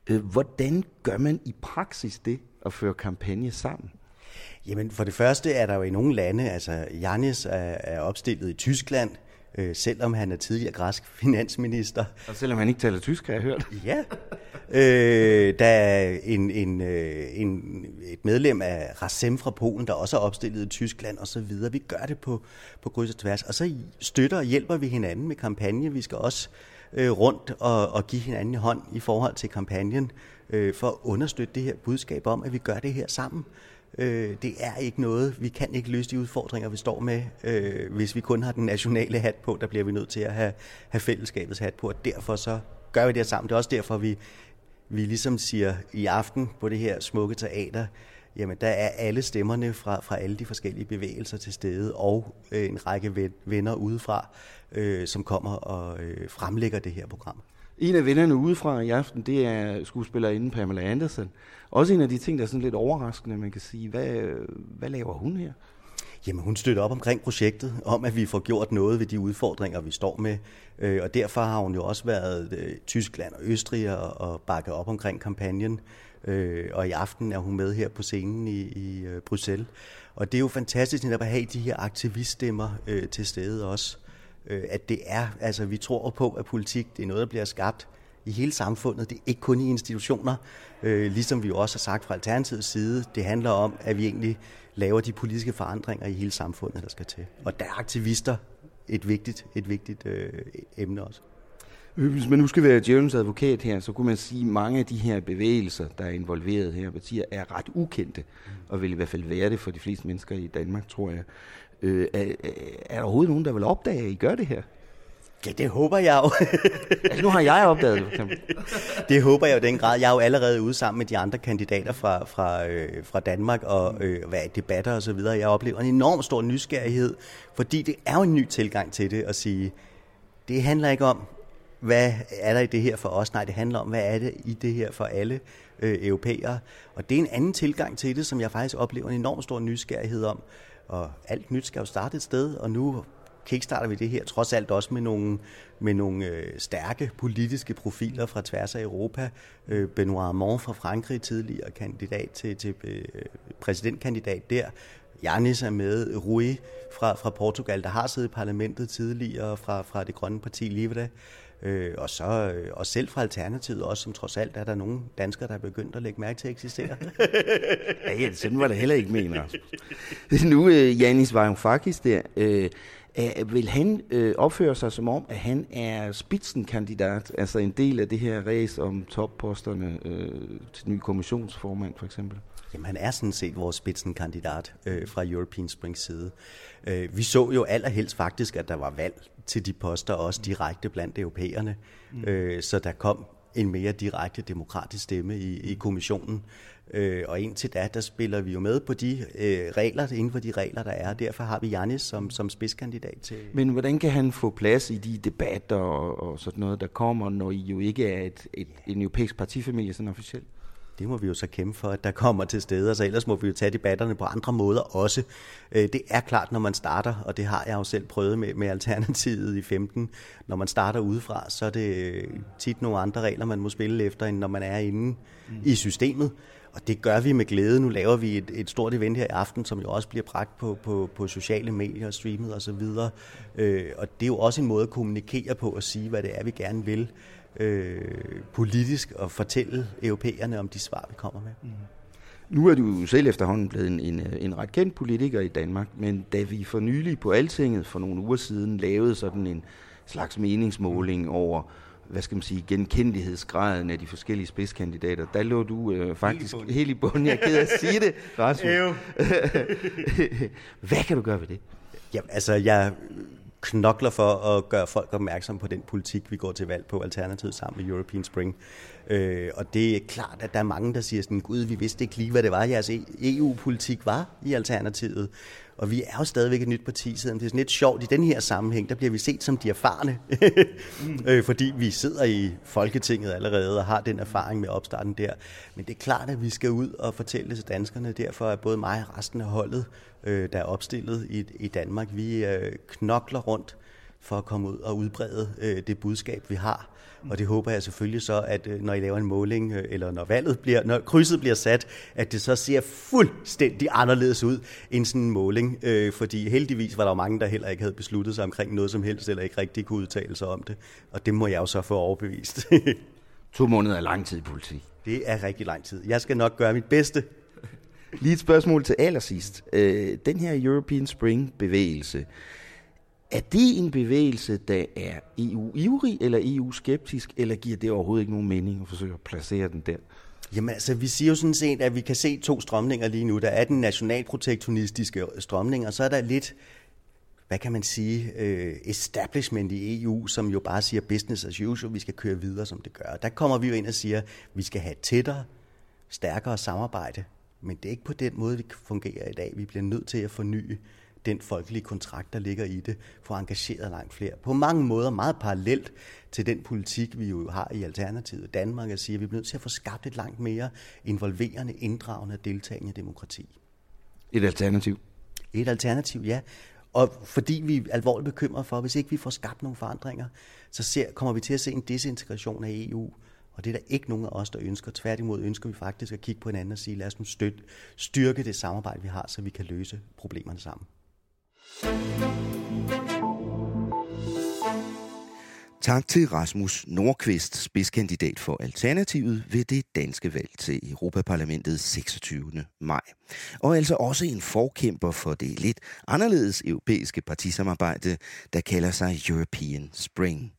Øh, hvordan gør man i praksis det at føre kampagne sammen? Jamen for det første er der jo i nogle lande, altså Janis er, er opstillet i Tyskland, øh, selvom han er tidligere græsk finansminister. Og selvom han ikke taler tysk, har jeg hørt. Ja. Øh, der er en, en, øh, en, et medlem af Rasem fra Polen, der også er opstillet i Tyskland og så videre. Vi gør det på, på kryds og tværs. Og så støtter og hjælper vi hinanden med kampagne. Vi skal også øh, rundt og, og give hinanden hånd i forhold til kampagnen øh, for at understøtte det her budskab om, at vi gør det her sammen. Øh, Øh, det er ikke noget, vi kan ikke løse de udfordringer, vi står med, øh, hvis vi kun har den nationale hat på, der bliver vi nødt til at have, have fællesskabets hat på, og derfor så gør vi det her sammen. Det er også derfor, vi, vi ligesom siger i aften på det her smukke teater, jamen der er alle stemmerne fra, fra alle de forskellige bevægelser til stede, og øh, en række venner udefra, øh, som kommer og øh, fremlægger det her program. En af vennerne udefra i aften, det er skuespillerinde Pamela Andersen. Også en af de ting, der er sådan lidt overraskende, man kan sige. Hvad, hvad laver hun her? Jamen, hun støtter op omkring projektet, om at vi får gjort noget ved de udfordringer, vi står med. Øh, og derfor har hun jo også været øh, Tyskland og Østrig og, bakket op omkring kampagnen. Øh, og i aften er hun med her på scenen i, i øh, Bruxelles. Og det er jo fantastisk netop at have de her aktiviststemmer øh, til stede også øh, Øh, at det er, altså vi tror på, at politik det er noget, der bliver skabt i hele samfundet. Det er ikke kun i institutioner, øh, ligesom vi jo også har sagt fra Alternativets side. Det handler om, at vi egentlig laver de politiske forandringer i hele samfundet, der skal til. Og der er aktivister et vigtigt, et vigtigt øh, emne også. Hvis man nu skal være Jones advokat her, så kunne man sige, at mange af de her bevægelser, der er involveret her, partier, er ret ukendte, og vil i hvert fald være det for de fleste mennesker i Danmark, tror jeg. Øh, er, er der overhovedet nogen, der vil opdage, at I gør det her? Ja, det håber jeg jo. altså, nu har jeg opdaget det, for eksempel. Det håber jeg jo den grad. Jeg er jo allerede ude sammen med de andre kandidater fra, fra, øh, fra Danmark og øh, hvad, debatter og så videre. Jeg oplever en enorm stor nysgerrighed, fordi det er jo en ny tilgang til det at sige, det handler ikke om, hvad er der i det her for os? Nej, det handler om, hvad er det i det her for alle øh, europæere? Og det er en anden tilgang til det, som jeg faktisk oplever en enorm stor nysgerrighed om. Og alt nyt skal jo starte et sted, og nu kickstarter vi det her trods alt også med nogle, med nogle øh, stærke politiske profiler fra tværs af Europa. Øh, Benoît Hamon fra Frankrig, tidligere kandidat til, til øh, præsidentkandidat der. Janis er med, Rui fra, fra Portugal, der har siddet i parlamentet tidligere fra, fra det grønne parti Livre. Øh, og så øh, og selv fra Alternativet også, som trods alt er der nogle danskere, der er begyndt at lægge mærke til at eksistere. ja, ja, sådan var det heller ikke mener. nu øh, Janis Varoufakis der, øh, vil han øh, opføre sig som om, at han er spidsenkandidat, altså en del af det her race om topposterne øh, til ny kommissionsformand for eksempel? Jamen, han er sådan set vores spidsenkandidat øh, fra European Springs side. Øh, vi så jo allerhelst faktisk, at der var valg til de poster, også direkte blandt europæerne. Mm. Øh, så der kom en mere direkte demokratisk stemme i, i kommissionen. Øh, og indtil da, der spiller vi jo med på de øh, regler, inden for de regler, der er. Derfor har vi Janis som, som spidskandidat til... Men hvordan kan han få plads i de debatter og, og sådan noget, der kommer, når I jo ikke er et, et, en europæisk partifamilie sådan officielt? Det må vi jo så kæmpe for, at der kommer til steder, så ellers må vi jo tage debatterne på andre måder også. Øh, det er klart, når man starter, og det har jeg jo selv prøvet med, med Alternativet i 15, når man starter udefra, så er det tit nogle andre regler, man må spille efter, end når man er inde mm. i systemet. Og det gør vi med glæde. Nu laver vi et, et stort event her i aften, som jo også bliver bragt på, på, på sociale medier, streamet osv. Øh, og det er jo også en måde at kommunikere på og sige, hvad det er, vi gerne vil øh, politisk og fortælle europæerne om de svar, vi kommer med. Mm. Nu er du jo selv efterhånden blevet en, en, en ret kendt politiker i Danmark, men da vi for nylig på Altinget for nogle uger siden lavede sådan en slags meningsmåling over hvad skal man sige, genkendelighedsgraden af de forskellige spidskandidater, der lå du øh, faktisk helt i bunden. Jeg er ked af at sige det, Rasmus. hvad kan du gøre ved det? Jamen, altså, jeg knokler for at gøre folk opmærksom på den politik, vi går til valg på, Alternativet sammen med European Spring. Øh, og det er klart, at der er mange, der siger sådan, gud, vi vidste ikke lige, hvad det var, jeres e EU-politik var i Alternativet. Og vi er jo stadigvæk et nyt parti, så det er sådan lidt sjovt. I den her sammenhæng, der bliver vi set som de erfarne, mm. øh, fordi vi sidder i Folketinget allerede og har den erfaring med opstarten der. Men det er klart, at vi skal ud og fortælle det til danskerne. Derfor er både mig og resten af holdet, øh, der er opstillet i, i Danmark, vi øh, knokler rundt for at komme ud og udbrede øh, det budskab, vi har. Og det håber jeg selvfølgelig så, at øh, når I laver en måling, øh, eller når valget bliver, når krydset bliver sat, at det så ser fuldstændig anderledes ud end sådan en måling. Øh, fordi heldigvis var der jo mange, der heller ikke havde besluttet sig omkring noget som helst, eller ikke rigtig kunne udtale sig om det. Og det må jeg jo så få overbevist. to måneder er lang tid i politik. Det er rigtig lang tid. Jeg skal nok gøre mit bedste. Lige et spørgsmål til allersidst. Øh, den her European Spring-bevægelse, er det en bevægelse, der er EU-ivrig eller EU-skeptisk, eller giver det overhovedet ikke nogen mening at forsøge at placere den der? Jamen altså, vi siger jo sådan set, at vi kan se to strømninger lige nu. Der er den nationalprotektionistiske strømning, og så er der lidt, hvad kan man sige, øh, establishment i EU, som jo bare siger business as usual, vi skal køre videre, som det gør. Der kommer vi jo ind og siger, at vi skal have tættere, stærkere samarbejde, men det er ikke på den måde, vi fungerer i dag. Vi bliver nødt til at forny den folkelige kontrakt, der ligger i det, få engageret langt flere. På mange måder meget parallelt til den politik, vi jo har i Alternativet Danmark, at sige, at vi bliver nødt til at få skabt et langt mere involverende, inddragende og deltagende demokrati. Et alternativ? Et alternativ, ja. Og fordi vi er alvorligt bekymrede for, at hvis ikke vi får skabt nogle forandringer, så ser, kommer vi til at se en desintegration af EU. Og det er der ikke nogen af os, der ønsker. Tværtimod ønsker vi faktisk at kigge på hinanden og sige, lad os nu støtte, styrke det samarbejde, vi har, så vi kan løse problemerne sammen. Tak til Rasmus Nordqvist, spidskandidat for Alternativet ved det danske valg til Europaparlamentet 26. maj. Og altså også en forkæmper for det lidt anderledes europæiske partisamarbejde, der kalder sig European Spring.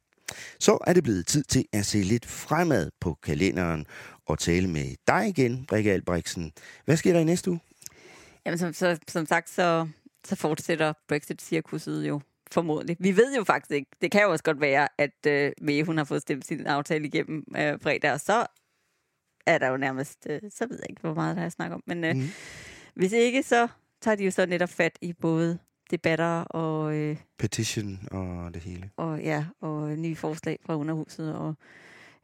Så er det blevet tid til at se lidt fremad på kalenderen og tale med dig igen, Rikke Albrechtsen. Hvad sker der i næste uge? Jamen, som, så, som sagt, så så fortsætter Brexit-cirkuset jo formodentlig. Vi ved jo faktisk ikke. Det kan jo også godt være, at øh, May, hun har fået stemt sin aftale igennem øh, fredag, og så er der jo nærmest, øh, så ved jeg ikke, hvor meget der er snak om. Men øh, mm. hvis ikke, så tager de jo så netop fat i både debatter og... Øh, Petition og det hele. Og ja, og nye forslag fra underhuset og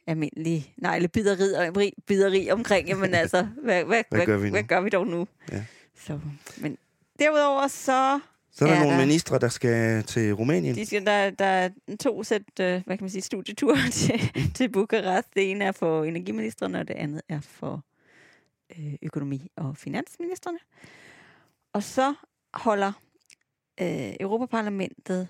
almindelig neglebideri og bideri omkring, jamen altså, hvad, hvad, hvad, gør vi hvad gør vi dog nu? Ja. Så, men Derudover så... Så er der er nogle der, ministre, der skal til Rumænien. De skal, der, der er to sæt, øh, hvad kan man sige, studieture til, til Bukarest. Det ene er for energiministerne, og det andet er for øh, økonomi- og finansministerne. Og så holder øh, Europaparlamentet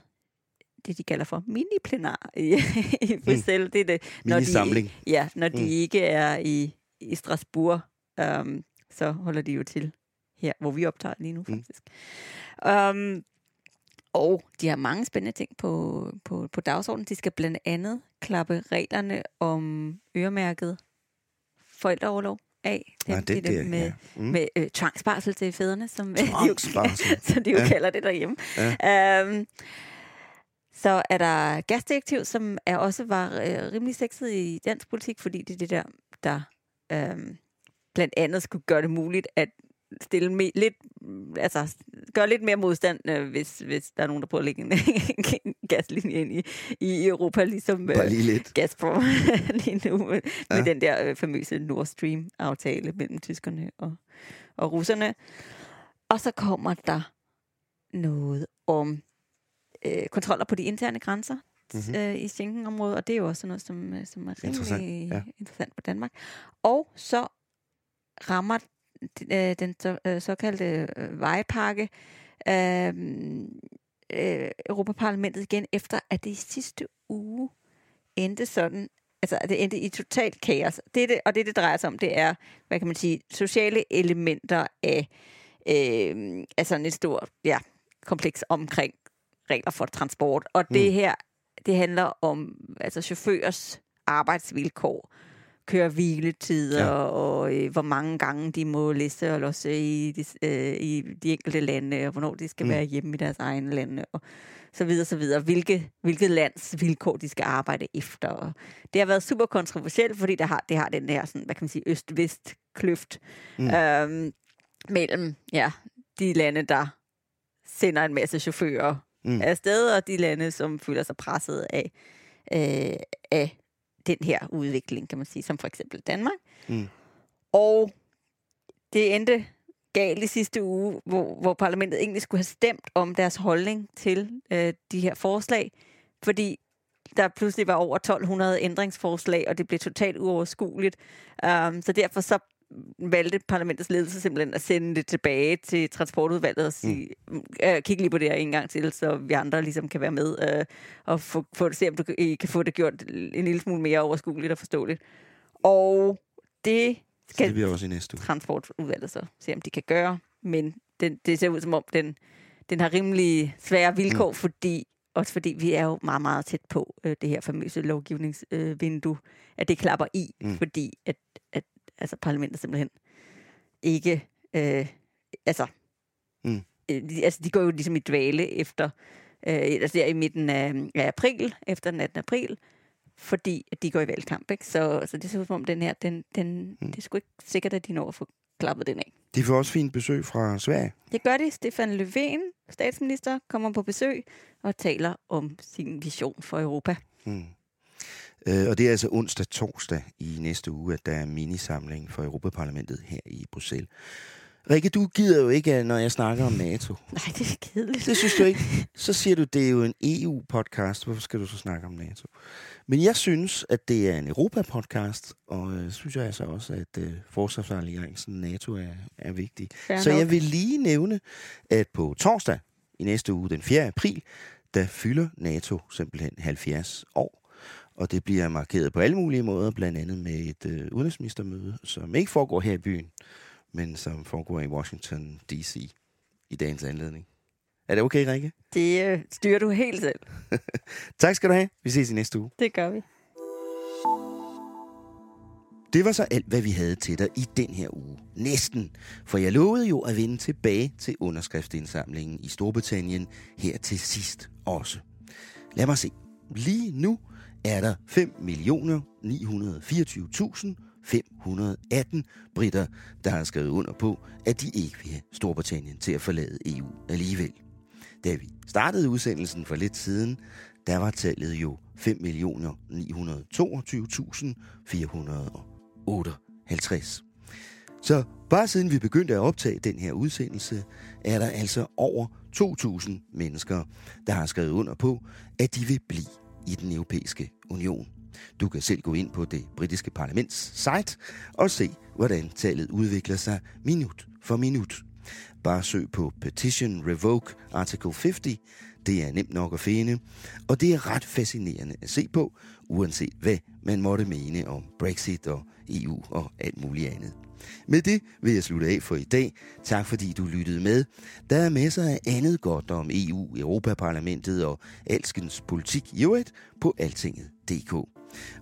det, de kalder for mini-plenar i, i. Bruxelles. Mm. Det er det, når de, ja, når de mm. ikke er i, i Strasbourg, um, så holder de jo til her, hvor vi optager lige nu mm. faktisk. Mm. Um, og de har mange spændende ting på, på, på dagsordenen. De skal blandt andet klappe reglerne om øremærket forældreoverlov af. Det, Nej, det, det, det med, ja. mm. med øh, tvangsbarsel til fædrene, som de jo, som de jo ja. kalder det derhjemme. Ja. Um, Så er der gasdirektiv, som er også var øh, rimelig sexet i dansk politik, fordi det er det der, der øh, blandt andet skulle gøre det muligt at stille me- lidt, altså gøre lidt mere modstand, øh, hvis, hvis der er nogen, der prøver at lægge en, en gaslinje ind i, i Europa, ligesom Bare lige lidt. Gazprom lige nu, med Ja. ja. den der øh, famøse Nord Stream-aftale mellem tyskerne og, og russerne. Og så kommer der noget om øh, kontroller på de interne grænser Mhm. mm-hmm. øh, i Schengen-området, og det er jo også noget, som, øh, som er rimelig Interessant, ja. interessant for Danmark. Og så rammer øh, den så, øh, såkaldte øh, vejpakke øh, øh, Europaparlamentet igen, efter at det i sidste uge endte sådan, altså det endte i totalt kaos. Det, er det, og det, det drejer sig om, det er, hvad kan man sige, sociale elementer af, øh, af sådan et stort ja, kompleks omkring regler for transport. Og det Mm. her, det handler om altså chaufførers arbejdsvilkår, køre hviletider, Ja. og øh, hvor mange gange de må læse og losse i de, øh, i de enkelte lande, og hvornår de skal Mm. være hjemme i deres egne lande, og så videre, så videre. Hvilke, hvilket lands vilkår de skal arbejde efter. Og det har været super kontroversielt, fordi det har, det har den der, sådan, hvad kan man sige, øst-vest-kløft Mm. mm. øhm, mellem ja, de lande, der sender en masse chauffører mm. afsted, og de lande, som føler sig presset af, øh, af den her udvikling, kan man sige, som for eksempel Danmark. Mm. Og det endte galt i sidste uge, hvor, hvor parlamentet egentlig skulle have stemt om deres holdning til øh, de her forslag, fordi der pludselig var over 1200 ændringsforslag, og det blev totalt uoverskueligt. Um, så derfor så valgte parlamentets ledelse simpelthen at sende det tilbage til transportudvalget og sige, mm. øh, kig lige på det her en gang til, så vi andre ligesom kan være med øh, og få, få se, om du kan- I kan få det gjort en lille smule mere overskueligt og forståeligt. Og det Så skal det bliver også i næste uge. transportudvalget så se, om de kan gøre. Men den, det ser ud som om, den, den har rimelig svære vilkår, mm. fordi også fordi vi er jo meget, meget tæt på øh, det her famøse lovgivningsvindue, øh, at det klapper i, mm. fordi at, at altså, parlamentet simpelthen ikke... Øh, altså, Mm. øh, altså, de går jo ligesom i dvale efter... Øh, altså der i midten af, af april, efter den 18. april, fordi at de går i valgkamp. Ikke? Så, så det ser ud som om, den her, den, den, mm. det er sgu ikke sikkert, at de når at få klappet den af. De får også fint besøg fra Sverige. Det gør de. Stefan Löfven, statsminister, kommer på besøg og taler om sin vision for Europa. Mm. Øh, og det er altså onsdag torsdag i næste uge, at der er minisamling for Europaparlamentet her i Bruxelles. Rikke, du gider jo ikke, når jeg snakker om NATO. Nej, det er kedeligt. Det synes du ikke. Så siger du, det er jo en EU-podcast. Hvorfor skal du så snakke om NATO? Men jeg synes, at det er en Europa-podcast, og øh, synes jeg altså også, at øh, Forsvarsalliancen NATO er, er vigtig. Fair så nok. jeg vil lige nævne, at på torsdag i næste uge, den 4. april, der fylder NATO simpelthen 70 år. Og det bliver markeret på alle mulige måder, blandt andet med et øh, udenrigsministermøde, som ikke foregår her i byen, men som foregår i Washington D.C. i dagens anledning. Er det okay, Rikke? Det øh, styrer du helt selv. tak skal du have. Vi ses i næste uge. Det gør vi. Det var så alt, hvad vi havde til dig i den her uge. Næsten. For jeg lovede jo at vende tilbage til underskriftsindsamlingen i Storbritannien her til sidst også. Lad mig se. Lige nu er der 5.924.518 britter, der har skrevet under på, at de ikke vil have Storbritannien til at forlade EU alligevel. Da vi startede udsendelsen for lidt siden, der var tallet jo 5.922.458. Så bare siden vi begyndte at optage den her udsendelse, er der altså over 2.000 mennesker, der har skrevet under på, at de vil blive i den europæiske union. Du kan selv gå ind på det britiske parlaments site og se, hvordan tallet udvikler sig minut for minut. Bare søg på Petition Revoke Article 50. Det er nemt nok at finde, og det er ret fascinerende at se på, uanset hvad man måtte mene om Brexit og EU og alt muligt andet. Med det vil jeg slutte af for i dag. Tak fordi du lyttede med. Der er masser af andet godt om EU, Europaparlamentet og alskens politik i øvrigt på altinget.dk.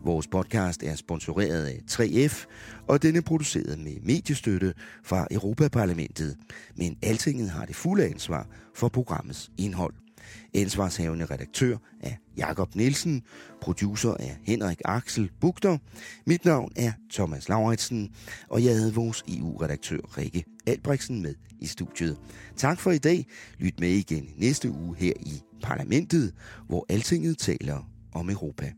Vores podcast er sponsoreret af 3F, og den er produceret med mediestøtte fra Europaparlamentet. Men Altinget har det fulde ansvar for programmets indhold. Ansvarshavende redaktør er Jakob Nielsen. Producer er Henrik Axel Bugter. Mit navn er Thomas Lauritsen, og jeg havde vores EU-redaktør Rikke Albrechtsen med i studiet. Tak for i dag. Lyt med igen næste uge her i Parlamentet, hvor Altinget taler om Europa.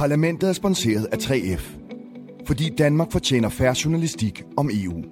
Parlamentet er sponsoreret af 3F, fordi Danmark fortjener færre journalistik om EU.